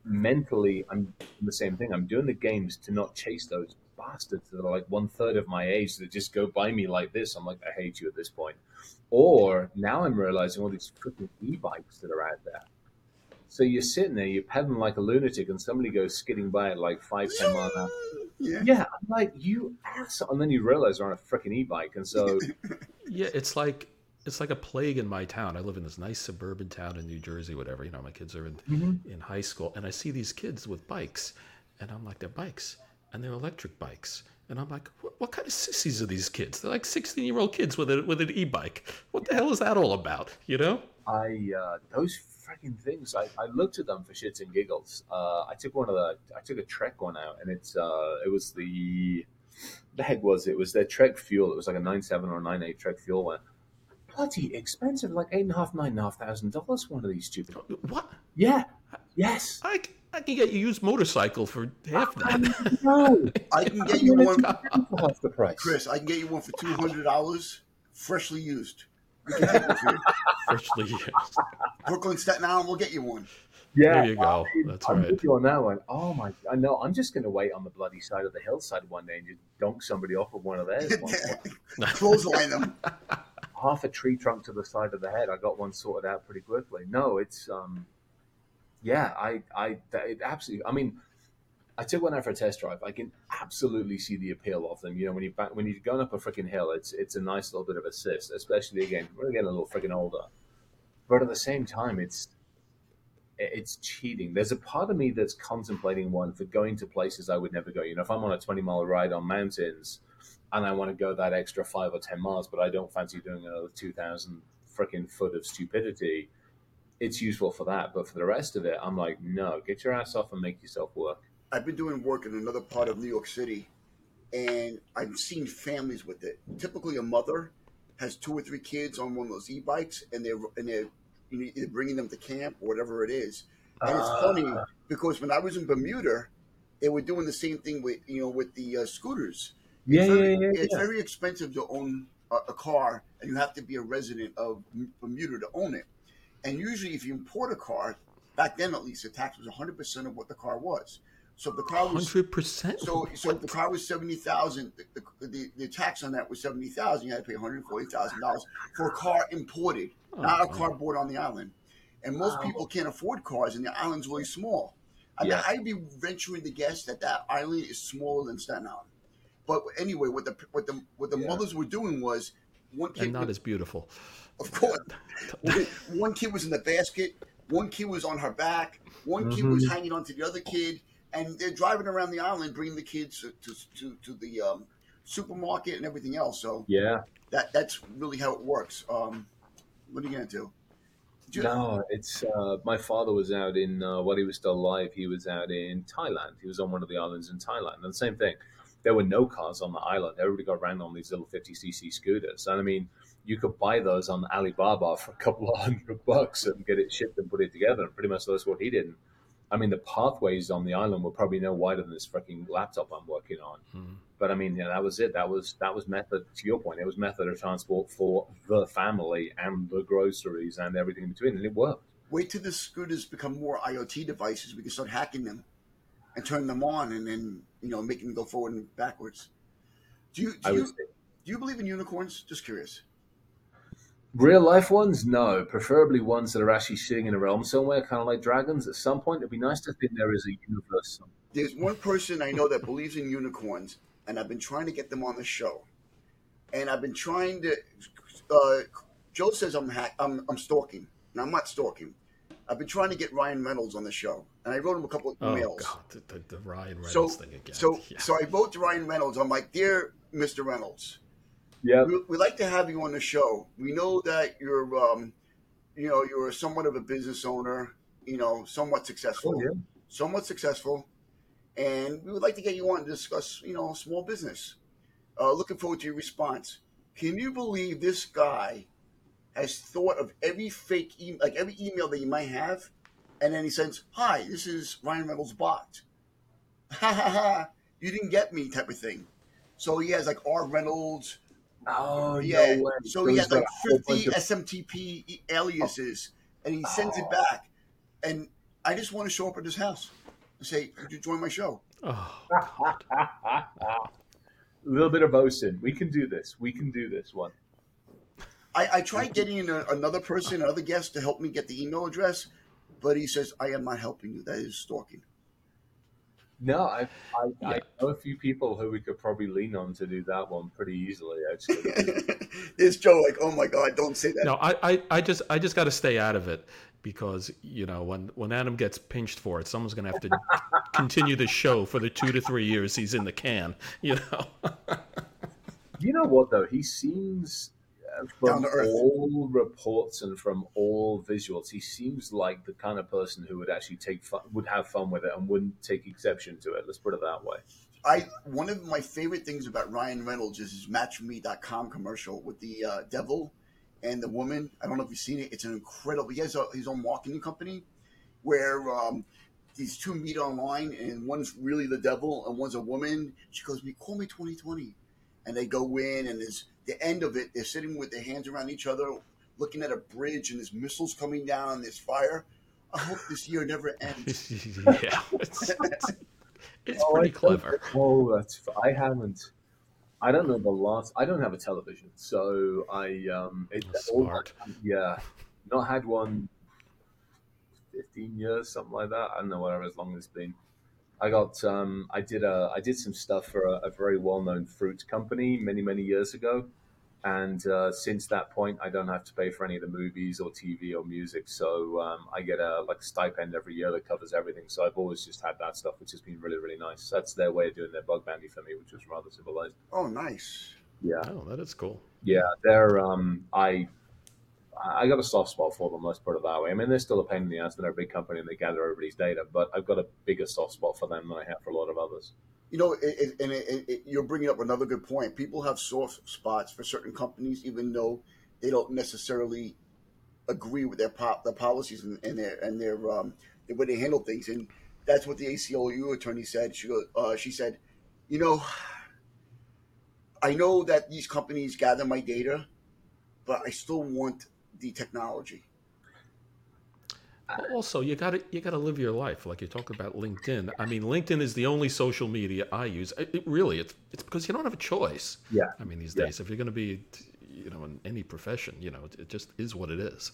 mentally, I'm doing the same thing. I'm doing the games to not chase those bastards that are like one third of my age that just go by me like this. I'm like, I hate you at this point. Or now I'm realizing all these freaking e bikes that are out there. So you're sitting there, you're pedaling like a lunatic, and somebody goes skidding by at like five, ten miles an hour. Yeah. Yeah, I'm like, you asshole. And then you realize they're on a freaking e bike. And so Yeah, it's like it's like a plague in my town. I live in this nice suburban town in New Jersey, whatever. You know, my kids are in Mm-hmm. in high school, and I see these kids with bikes, and I'm like, they're bikes, and they're electric bikes, and I'm like, what, what kind of sissies are these kids? They're like 16 year old kids with a with an e bike. What the hell is that all about? You know? I uh, those freaking things. I, I looked at them for shits and giggles. Uh, I took one of the I took a Trek one out, and it's uh, it was the the heck was it? it was their Trek fuel. It was like a nine seven or nine eight Trek fuel one. Bloody expensive, like eight and a half, nine and a half thousand dollars. One of these stupid. Uh, what? Yeah. Yes. I can get you used motorcycle for half that. No. I can get you one, For half the price. Chris. I can get you one for two hundred dollars, freshly used. We can get one for you. Freshly used. Brooklyn, Staten Island, we'll get you one. Yeah. There you go. That's I'm right. with you on that one. Oh my! I know. I'm just going to wait on the bloody side of the hillside one day and just dunk somebody off with one of theirs. One- Clothesline them. Half a tree trunk to the side of the head. I got one sorted out pretty quickly. No, it's um, yeah, I I it absolutely. I mean, I took one out for a test drive. I can absolutely see the appeal of them. You know, when you back when you're going up a freaking hill, it's it's a nice little bit of assist, especially again we're getting a little freaking older. But at the same time, it's it's cheating. There's a part of me that's contemplating one for going to places I would never go. You know, if I'm on a 20 mile ride on mountains and I want to go that extra five or 10 miles, but I don't fancy doing another 2,000 freaking foot of stupidity, it's useful for that. But for the rest of it, I'm like, no, get your ass off and make yourself work. I've been doing work in another part of New York City, and I've seen families with it. Typically, a mother has two or three kids on one of those e-bikes, and they're and they're you know, either bringing them to camp or whatever it is. And it's Uh, funny because when I was in Bermuda, they were doing the same thing with you know with the uh, scooters. Yeah, it's yeah, very, yeah, yeah. It's very expensive to own a, a car, and you have to be a resident of Bermuda to own it. And usually, if you import a car, back then at least, the tax was 100 percent of what the car was. So if the car was Hundred percent. so, so if the car was seventy thousand, the, the the tax on that was seventy thousand. You had to pay one hundred forty thousand dollars for a car imported, oh, not a car bought on the island. And most Wow. people can't afford cars, and the island's really small. I mean, Yeah. I'd be venturing to guess that that island is smaller than Staten Island. But anyway, what the what the what the Yeah. mothers were doing was one kid, and not as beautiful. of course, one- one kid was in the basket, one kid was on her back, one kid was hanging onto the other kid, and they're driving around the island, bringing the kids to to, to, to the um, supermarket and everything else. So Yeah. that that's really how it works. Um, what are you gonna do? Ju- No, it's uh, my father was out in uh, while he was still alive. He was out in Thailand. He was on one of the islands in Thailand, and the same thing. There were no cars on the island. Everybody got around on these little 50cc scooters, and I mean, you could buy those on Alibaba for a couple of hundred bucks and get it shipped and put it together. And pretty much that's what he did. And, I mean, the pathways on the island were probably no wider than this freaking laptop I'm working on. Mhm. But I mean, yeah, that was it. That was that was method. To your point, it was method of transport for the family and the groceries and everything in between, and it worked. Wait till the scooters become more IoT devices. We can start hacking them and turn them on, and then you know making them go forward and backwards. Do you do you, say. do you believe in unicorns? Just curious. Real life ones, no. Preferably ones that are actually sitting in a realm somewhere, kind of like dragons. At some point, it'd be nice to think there is a universe. somewhere. There's one person I know that believes in unicorns, and I've been trying to get them on the show. And I've been trying to. Uh, Joe says I'm, hack, I'm I'm stalking, and I'm not stalking. I've been trying to get Ryan Reynolds on the show, and I wrote him a couple of emails. Oh emails. God, the, the, the Ryan Reynolds so thing again. so Yeah. so I wrote to Ryan Reynolds. I'm like, dear Mr. Reynolds, Yeah, we, we'd like to have you on the show. We know that you're, um, you know, you're somewhat of a business owner. You know, somewhat successful, Oh, yeah. somewhat successful, and we would like to get you on to discuss, you know, small business. Uh, looking forward to your response. Can you believe this guy has thought of every fake, e- like every email that you might have, and then he sends, "Hi, this is Ryan Reynolds' bot." ha ha ha, you didn't get me type of thing. So he has like R Reynolds. Oh Yeah. no way! So he has like 50 of- SMTP aliases and he sends it Oh. back. And I just want to show up at his house and say, Could you join my show? Oh, a little bit of OSINT. We can do this. We can do this one. I, I tried getting a, another person, another guest to help me get the email address, but he says, I am not helping you. That is stalking. No, I, I, I know a few people who we could probably lean on to do that one pretty easily. Actually, There's Joe like, oh my God, don't say that. no, I, I, I just I just got to stay out of it because you know when when Adam gets pinched for it, someone's going to have to continue the show for the two to three years he's in the can. You know. you know what though? He seems Down from all reports and from all visuals, he seems like the kind of person who would actually take fun, would have fun with it and wouldn't take exception to it. Let's put it that way. I one of my favorite things about Ryan Reynolds is his MatchMe.com commercial with the uh, devil and the woman. I don't know if you've seen it. It's an incredible. He has a, his own marketing company where um, these two meet online, and one's really the devil and one's a woman. She goes, "Me, call me 2020," and they go in, and there's the end of it. They're sitting with their hands around each other, looking at a bridge, and there's missiles coming down, and there's fire. I hope this year never ends. yeah, it's, it's, it's Oh, pretty I- clever. Oh, that's I haven't. I don't know the last. I don't have a television, so I um. It, all- Smart. yeah, not had one. Fifteen years, something like that. I don't know whatever as long as it's been. I got um. I did a. I did some stuff for a, a very well known fruit company many many years ago, and uh, since that point, I don't have to pay for any of the movies or TV or music. So um, I get a like stipend every year that covers everything. So I've always just had that stuff, which has been really really nice. That's their way of doing their bug bounty for me, which was rather civilized. Oh, nice. Yeah, Oh, that is cool. yeah. They're um. I I got a soft spot for them. Let's put it that way. I mean, they're still a pain in the ass. They're a big company and they gather everybody's data, but I've got a bigger soft spot for them than I have for a lot of others. You know, it, it, and it, you're bringing up another good point. People have soft spots for certain companies, even though they don't necessarily agree with their po- the policies and, and their and their um, the way they handle things. And that's what the ACLU attorney said. She goes, uh, she said, you know, I know that these companies gather my data, but I still want the technology. Also, you got to you got to live your life. Like you talk about LinkedIn. I mean, LinkedIn is the only social media I use. It, it really, it's it's because you don't have a choice. Yeah. I mean, these Yeah. days, if you're going to be, you know, in any profession, you know, it, it just is what it is.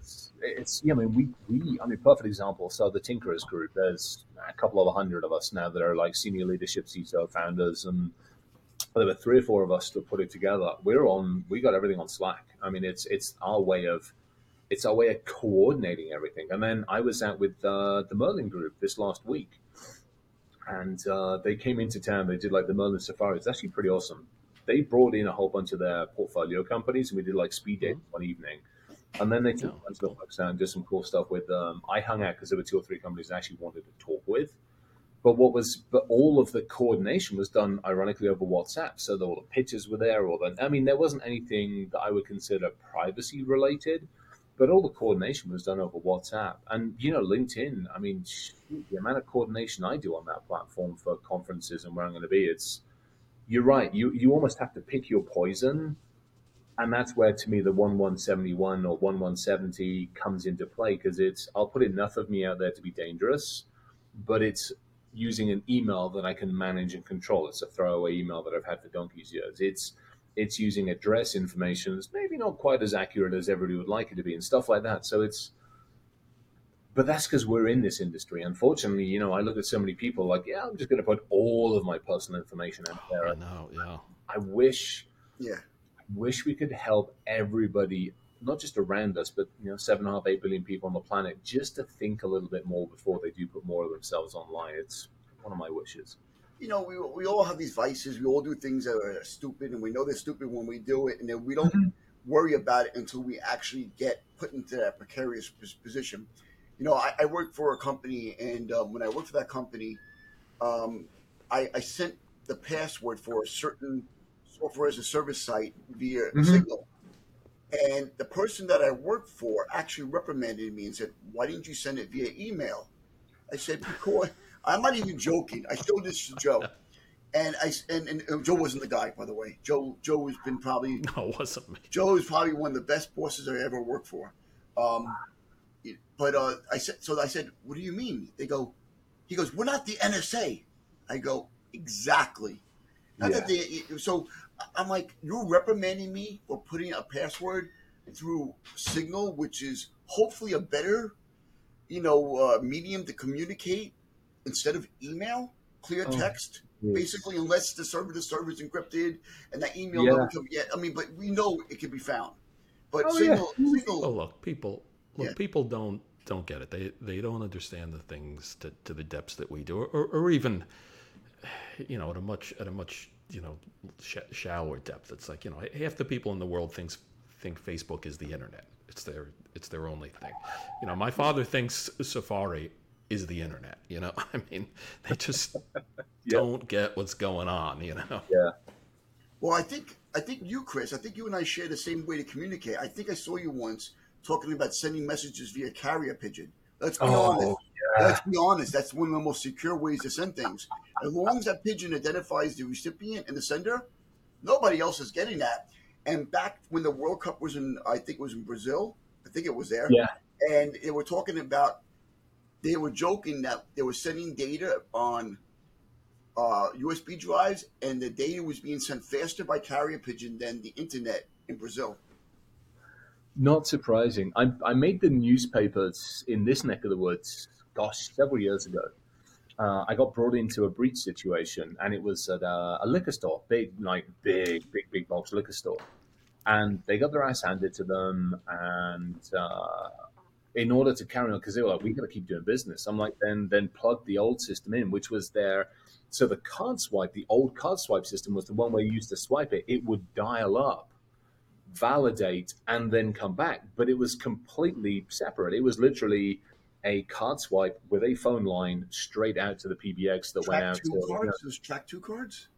It's, it's yeah, I mean, we, we, I mean, perfect example. So the Tinkerers Group, there's a couple of hundred of us now that are like senior leadership CISO founders, and there were three or four of us to put it together. We're on, we got everything on Slack. I mean, it's it's our way of, it's our way of coordinating everything. And then I was out with uh, the Merlin Group this last week, and uh, they came into town. They did like the Merlin Safari. It's actually pretty awesome. They brought in a whole bunch of their portfolio companies, and we did like speed dating one evening. And then they took Oh, a bunch of the folks down and did some cool stuff with them. I hung out because there were two or three companies I actually wanted to talk with. But what was, but all of the coordination was done ironically over WhatsApp. So all the pictures were there, or the, I mean, there wasn't anything that I would consider privacy related, but all the coordination was done over WhatsApp. And, you know, LinkedIn, I mean, shoot, the amount of coordination I do on that platform for conferences and where I'm going to be, it's, you're right. You, you almost have to pick your poison and that's where to me the 1171 or 1170 comes into play because it's i'll put enough of me out there to be dangerous but it's using an email that i can manage and control it's a throwaway email that i've had for donkey's years it's it's using address information that's maybe not quite as accurate as everybody would like it to be and stuff like that so it's but that's because we're in this industry unfortunately you know i look at so many people like yeah i'm just going to put all of my personal information out there I know. Yeah. i wish Yeah. I wish we could help everybody, not just around us, but you know, seven and a half, eight billion people on the planet, just to think a little bit more before they do put more of themselves online. It's one of my wishes. you know, we, we all have these vices. We all do things that are stupid, and we know they're stupid when we do it, and then we don't Mhm. worry about it until we actually get put into that precarious position. You know, I, I work for a company, and um, when I worked for that company, um, I, I sent the password for a certain software as a service site via Mhm. Signal. And the person that I worked for actually reprimanded me and said, "Why didn't you send it via email?" I said, "Because I'm not even joking. I showed this to Joe, and I and, and Joe wasn't the guy, by the way. Joe Joe has been probably no, it wasn't me. Joe is probably one of the best bosses I ever worked for. Um, but uh, I said, so I said, what do you mean? They go, he goes, we're not the NSA. I go, exactly. Not Yeah. that they, so I'm like, you're reprimanding me for putting a password through Signal, which is hopefully a better, you know, uh, medium to communicate instead of email, clear Oh, text. Yes. Basically, unless the server the server is encrypted and that email Yeah. doesn't yet. I mean, but we know it can be found. But Oh, yeah. Signal, Signal, Well, look, people, look, Yeah. people don't don't get it. They they don't understand the things to, to the depths that we do, or, or even, you know, at a much at a much you know sh- shallower depth. It's like you know half the people in the world thinks think Facebook is the internet. It's their it's their only thing. You know, my father thinks Safari is the internet. You know, I mean, they just Yeah. don't get what's going on. You know. Yeah. Well, I think I think you, Chris. I think you and I share the same way to communicate. I think I saw you once talking about sending messages via carrier pigeon. Let's be Oh, honest. Let's be honest. That's one of the most secure ways to send things. As long as that pigeon identifies the recipient and the sender, nobody else is getting that. And back when the World Cup was in, I think it was in Brazil. I think it was there. Yeah. And they were talking about. They were joking that they were sending data on uh, USB drives, and the data was being sent faster by carrier pigeon than the internet in Brazil. Not surprising. I, I made the newspapers in this neck of the woods, gosh, several years ago. Uh, I got brought into a breach situation, and it was at a, a liquor store, big, like big, big, big box liquor store. And they got their ass handed to them, and uh, in order to carry on, because they were like, "We got to keep doing business." I'm like, "Then, then plug the old system in, which was their." So the card swipe, the old card swipe system, was the one where you used to swipe it. It would dial up validate and then come back. But it was completely separate. It was literally a card swipe with a phone line straight out to the PBX that went Track out two to. cards. Those track two cards.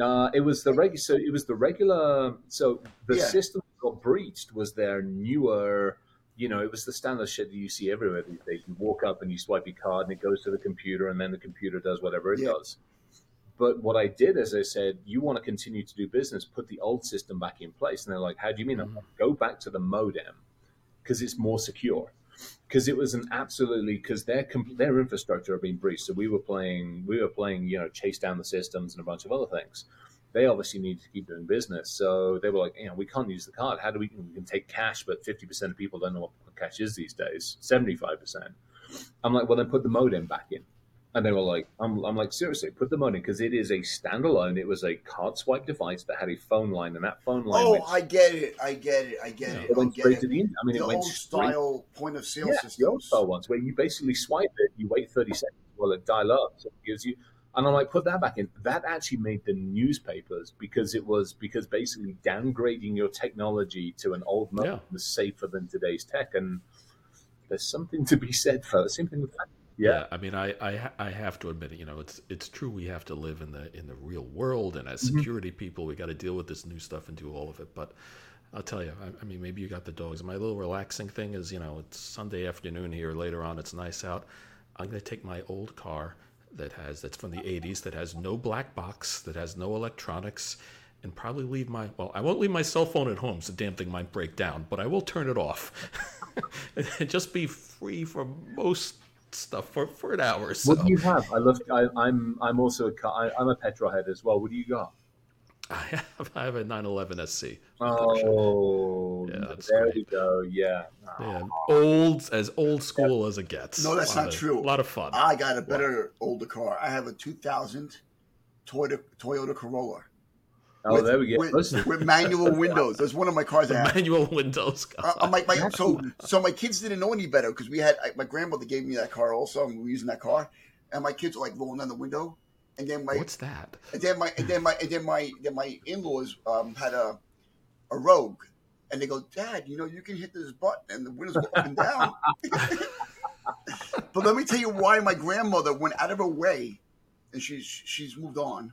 Uh, it was the regular. So it was the regular. So the Yeah. system that got breached was their newer. You know, it was the standard shit that you see everywhere these days. You walk up and you swipe your card, and it goes to the computer, and then the computer does whatever it Yeah. does. But what I did is I said, "You want to continue to do business? Put the old system back in place." And they're like, "How do you mean?" Like, Go back to the modem because it's more secure. Because it was an absolutely because their their infrastructure had been breached. So we were playing we were playing you know chase down the systems and a bunch of other things they obviously needed to keep doing business. So they were like, you know, we can't use the card. How do we? We can take cash, but fifty percent of people don't know what cash is these days. Seventy-five percent. I'm like, well, then put the modem back in. And they were like, I'm, I'm like, seriously, put the modem because it is a standalone. It was a card swipe device that had a phone line, and that phone line Oh, went, I get it. I get it. I get it. it went straight it. to the internet. I mean, The it went old straight. style point of sale Yeah, the old style ones where you basically swipe it, you wait 30 seconds while it dial up. So it gives you, and I'm like, put that back in. That actually made the newspapers because it was because basically downgrading your technology to an old mode Yeah. was safer than today's tech. And there's something to be said for the same thing with that. Yeah. I mean, I, I I have to admit, you know, it's it's true. We have to live in the in the real world, and as Mhm. security people, we got to deal with this new stuff and do all of it. But I'll tell you, I, I mean, maybe you got the dogs. My little relaxing thing is, you know, it's Sunday afternoon here. Later on, it's nice out. I'm going to take my old car that has that's from the '80s that has no black box, that has no electronics, and probably leave my well. I won't leave my cell phone at home, so damn thing might break down. But I will turn it off, and just be free for most stuff for, for an hour or so. What do you have? I love. I, I'm. I'm also. A, car- I, I'm a petrol head as well. What do you got? I have, I have a 911 SC. Oh, Yeah, there great. we go. Yeah. Yeah, ah. old as old school as it gets. No, that's not of- true. A lot of fun. I got a better older car. I have a 2000 Toyota Toyota Corolla. Oh, with, there we go. With, with manual windows. That's one of my cars I The have. manual windows. Uh, like, my, so so my kids didn't know any better because we had I, my grandmother gave me that car also, and we were using that car, and my kids were like rolling down the window, and then my What's that? and then my and then my and then my then my in laws um, had a a Rogue, and they go, Dad, you know you can hit this button and the windows go up and down. but let me tell you why my grandmother went out of her way, and she's she's moved on.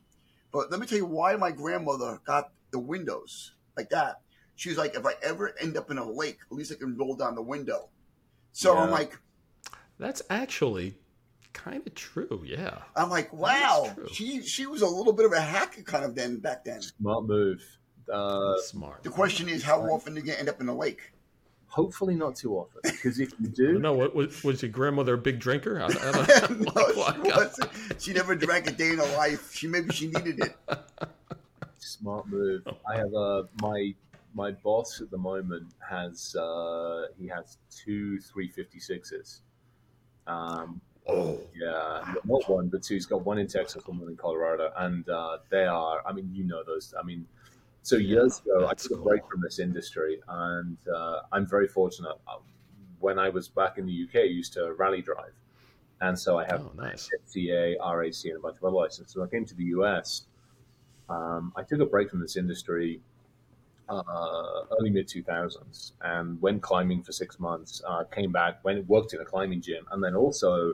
But let me tell you why my grandmother got the windows like that. She was like, if I ever end up in a lake, at least I can roll down the window. So I'm like, That's actually kind of true. Yeah. I'm like, wow, she she was a little bit of a hacker kind of then back then. Smart move. Uh, Smart. The question is, how often do you end up in a lake? Hopefully not too often, because if you do, No, was, was your grandmother a big drinker? I, I don't- no, like, she, wasn't. she never drank a day in her life. She maybe she needed it. Smart move. I have a my my boss at the moment has uh, he has two 356s. Um, Oh, yeah, not one, but two. He's got one in Texas and one in Colorado, and uh, they are. I mean, you know those. I mean, so years ago, I took a break from this industry, and uh, I'm very fortunate. Uh, When I was back in the UK, I used to rally drive, and so I have oh, nice. FCA, RAC, and a bunch of other licenses. So I came to the US. Um, I took a break from this industry uh, early mid 2000s and went climbing for six months. Uh, came back, went worked in a climbing gym, and then also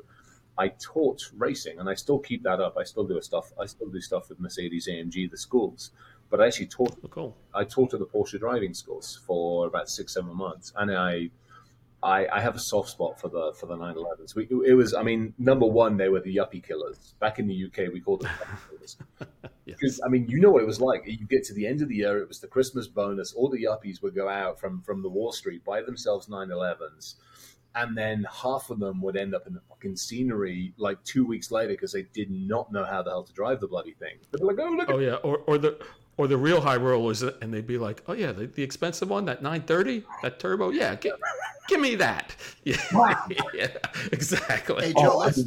I taught racing, and I still keep that up. I still do stuff. I still do stuff with Mercedes AMG, the schools. But I actually taught Oh, cool. I taught at the Porsche driving schools for about six, seven months, and I, I, I have a soft spot for the for the 911s. We, it was, I mean, number one, they were the yuppie killers. Back in the UK, we called them yuppie killers. Yes. Because I mean, you know what it was like. You get to the end of the year, it was the Christmas bonus. All the yuppies would go out from from the Wall Street, buy themselves 911s, and then half of them would end up in the fucking scenery like two weeks later because they did not know how the hell to drive the bloody thing. They'd be like, "Oh, look at Oh yeah, or or the or the real high rollers, and they'd be like, "Oh yeah, the, the expensive one, that 930, that turbo, yeah, give, give me that." Yeah, yeah exactly. Hey, Joe, Oh, I let's,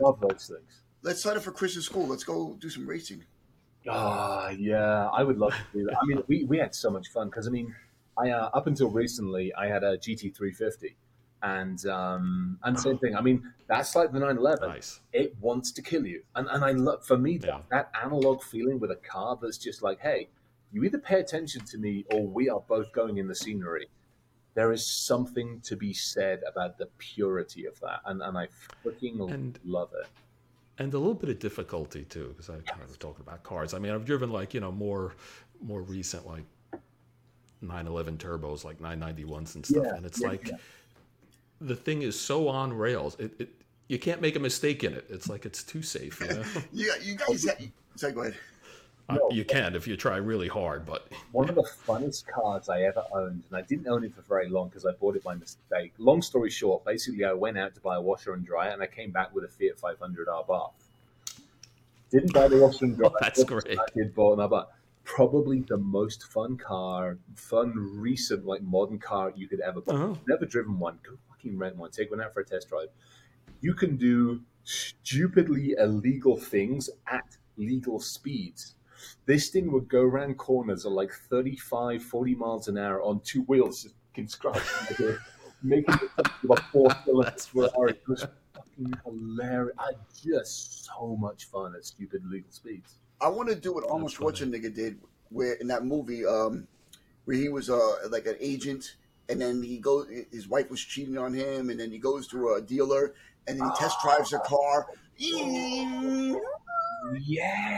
love those things." let's sign up for Chris's school. Let's go do some racing. Ah, yeah, I would love to do that. I mean, we, we had so much fun because I mean, I uh, up until recently I had a GT350, and um, and same thing. I mean, that's like the 911. Nice. It wants to kill you, and and I love for me Yeah. that analog feeling with a car that's just like, hey, you either pay attention to me or we are both going in the scenery. There is something to be said about the purity of that, and and I freaking And- love it. and a little bit of difficulty too, because I kind of talking about cars. I mean, I've driven like you know more more recent like 911 turbos, like 991s and stuff, Yeah, and it's yeah, like. The thing is so on rails. It, it you can't make a mistake in it. It's like it's too safe. You know, You, you guys, ha- sorry, go ahead. Uh, you can if you try really hard, but One of the funnest cars I ever owned, and I didn't own it for very long because I bought it by mistake. Long story short, basically, I went out to buy a washer and dryer, and I came back with a Fiat 500 Abarth. Didn't buy the washer and dryer. That's great. I did bought another. Abarth. Probably the most fun car, fun recent like modern car you could ever buy. Uh-huh. Never driven one. Go fucking rent one. Take one out for a test drive. You can do stupidly illegal things at legal speeds. This thing would go around corners at like 35, 40 miles an hour on two wheels, just fucking scratching, making it to a four cylinder That's Ferrari. It was fucking hilarious. I just so much fun at stupid legal speeds. I want to do what Arnold That's funny. Schwarzenegger did, where in that movie, um, where he was uh, like an agent, and then he goes, his wife was cheating on him, and then he goes to a dealer, and then he test drives a car. Yeah,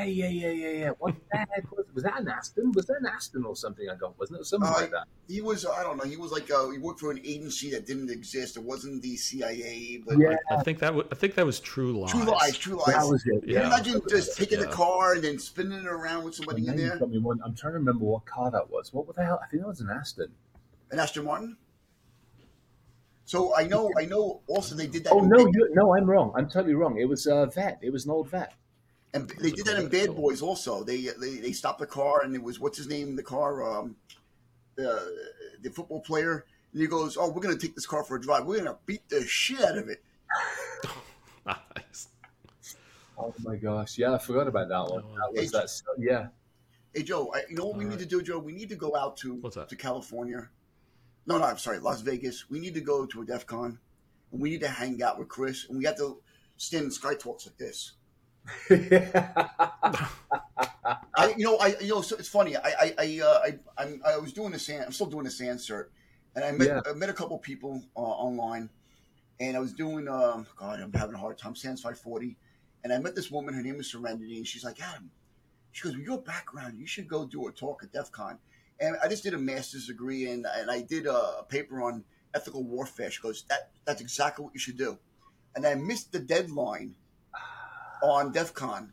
yeah, yeah, yeah, yeah. What the heck was, was that? An Aston? Was that an Aston or something? I got wasn't it something Uh, like that? He was, I don't know, he was like, uh, he worked for an agency that didn't exist. It wasn't the CIA, but Yeah, I think that was, I think that was True Lies. True Lies, True Lies. that was it. Can you Yeah. imagine just taking Yeah. the car and then spinning it around with somebody in there? got me one- I'm trying to remember what car that was. What the hell? I think that was an Aston. An Aston Martin? So I know, I know also they did that. Oh no, Bad- you, no, I'm wrong. I'm totally wrong. It was a Vette. It was an old Vette. And they did that in Bad Boys also. They they, they stopped the car and it was what's his name in the car, um, the the football player. And he goes, "Oh, we're gonna take this car for a drive. We're gonna beat the shit out of it." Nice. Oh my gosh, yeah, I forgot about that one. Oh, That was H- that. so- Yeah, Hey Joe, I, you know what we All need to do, Joe? We need to go out to What's that? to California. No, no, I'm sorry, Las Vegas. We need to go to a DEF CON and we need to hang out with Chris and we have to stand in Skytalks like this. I, you know, I, you know, so it's funny. I, I, I, uh, I, I'm, I was doing the SANS. I'm still doing the SANS cert, and I met, Yeah. I met a couple people uh, online, and I was doing. Um, God, I'm having a hard time. SANS 540, and I met this woman. Her name is Serenity, and she's like, Adam. She goes, with your background, you should go do a talk at DEF CON. And I just did a master's degree, and and I did a paper on ethical warfare. She goes, that that's exactly what you should do. and I missed the deadline on DEF CON.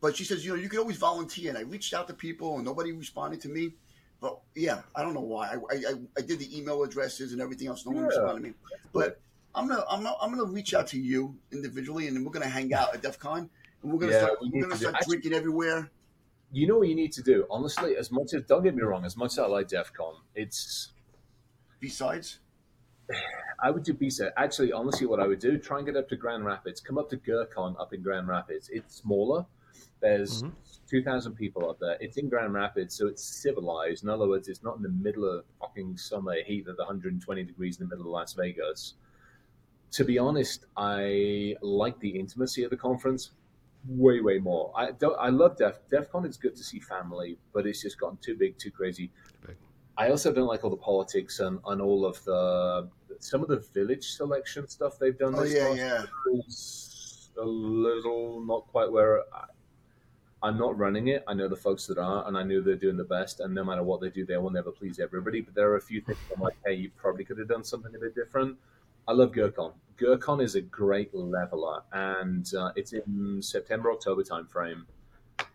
But she says, you know, you can always volunteer. And I reached out to people and nobody responded to me. But yeah, I don't know why. I, I, I did the email addresses and everything else. No one responded to me. But I'm gonna I'm gonna, I'm gonna reach out to you individually, and then we're gonna hang out at DEF CON, and we're gonna Yeah, start, we we're gonna start drinking everywhere. You know what you need to do, honestly. As much as don't get me wrong, as much as I like DEF CON, it's BSides, I would do BSides. Actually, honestly, what I would do, try and get up to Grand Rapids. Come up to GrrCON up in Grand Rapids. It's smaller. There's Mhm. 2,000 people up there. It's in Grand Rapids, so it's civilized. In other words, it's not in the middle of fucking summer heat at 120 degrees in the middle of Las Vegas. To be honest, I like the intimacy of the conference way, way more. I don't. I love Def DEF CON. It's good to see family, but it's just gotten too big, too crazy. Big. I also don't like all the politics and, and all of the some of the village selection stuff they've done. oh this yeah, last yeah. a little not quite where I, I'm not running it. I know the folks that are, and I know they're doing the best. And no matter what they do, they will never please everybody. But there are a few things I'm like, hey, you probably could have done something a bit different. I love GrrCON. GrrCON is a great leveler, and uh, it's in September October timeframe,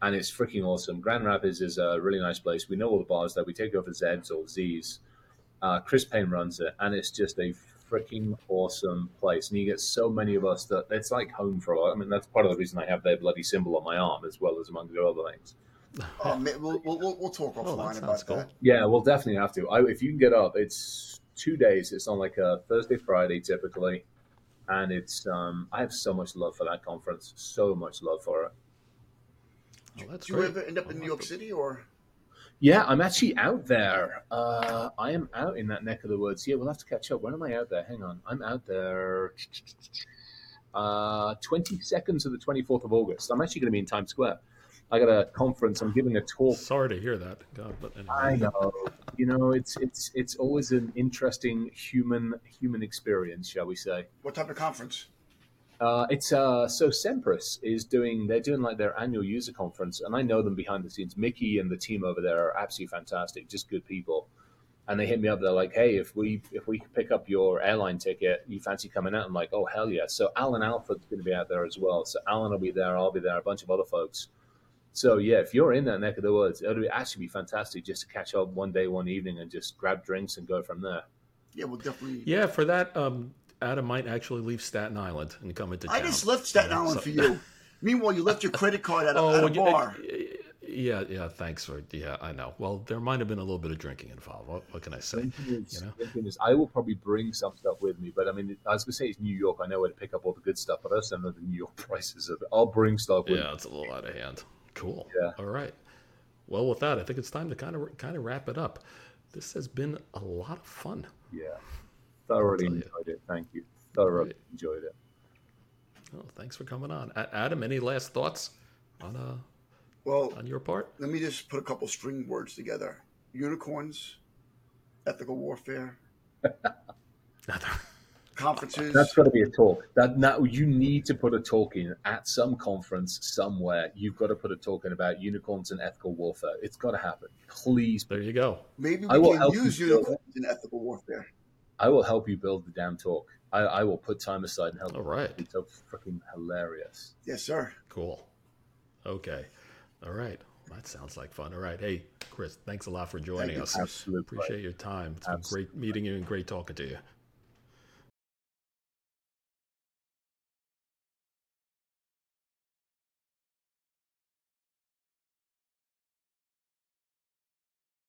and it's freaking awesome. Grand Rapids is a really nice place. We know all the bars there. We take over Zeds or Z's. Uh, Chris Payne runs it, and it's just a freaking awesome place. And you get so many of us that it's like home for a lot. I mean, that's part of the reason I have their bloody symbol on my arm, as well as among the other things. Oh, we'll, we'll, we'll, we'll talk Oh, that offline sounds about cool. that. Yeah, we'll definitely have to. I, if you can get up, it's two days. It's on like a Thursday, Friday typically, and it's. Um, I have so much love for that conference. So much love for it. Oh, that's Do you great. ever end up in New York City or? Yeah, I'm actually out there. Uh, I am out in that neck of the woods. Yeah, we'll have to catch up. When am I out there? Hang on. I'm out there. Uh, 22nd to the 24th of August. I'm actually going to be in Times Square. I got a conference. I'm giving a talk Sorry to hear that. God, but anyway. I know. You know, it's it's it's always an interesting human human experience, shall we say? What type of conference? Uh, it's uh, so Semperis is doing. They're doing like their annual user conference, and I know them behind the scenes. Mickey and the team over there are absolutely fantastic, just good people. And they hit me up. They're like, "Hey, if we if we pick up your airline ticket, you fancy coming out?" I'm like, "Oh hell yeah!" So Alan Alford's going to be out there as well. So Alan will be there. I'll be there. A bunch of other folks. So yeah, if you're in that neck of the woods, it'll be actually be fantastic just to catch up one day, one evening, and just grab drinks and go from there. Yeah, we'll definitely. Yeah, for that, um, Adam might actually leave Staten Island and come into town. I just left Staten Yeah, Island so- for you. Meanwhile, you left your credit card at a, at a yeah, bar. yeah, yeah. Thanks for yeah. I know. Well, there might have been a little bit of drinking involved. What, what can I say? Is, You know? is, I will probably bring some stuff with me, but I mean, I was gonna say it's New York. I know where to pick up all the good stuff, but I also know the New York prices of it. I'll bring stuff with Yeah, me. it's a little out of hand. Cool. Yeah. All right. Well, with that, I think it's time to kind of kind of wrap it up. This has been a lot of fun. Yeah, thoroughly tell you. enjoyed it. Thank you. Thoroughly Right. enjoyed it. Oh, thanks for coming on, Adam. Any last thoughts on uh Well, on your part? let me just put a couple string words together: unicorns, ethical warfare, conferences. That's got to be a talk. That now you need to put a talk in at some conference somewhere. You've got to put a talk in about unicorns and ethical warfare. It's got to happen. Please, There you go. Maybe I we will can help use you build unicorns in ethical warfare. I will help you build the damn talk. I, I will put time aside and help. All you. right. It's so freaking hilarious. Yes, sir. Cool. Okay. All right. That sounds like fun. All right. Hey, Chris, thanks a lot for joining you, us. Chris. Absolute Appreciate your time. It's been Absolutely. great meeting you and great talking to you.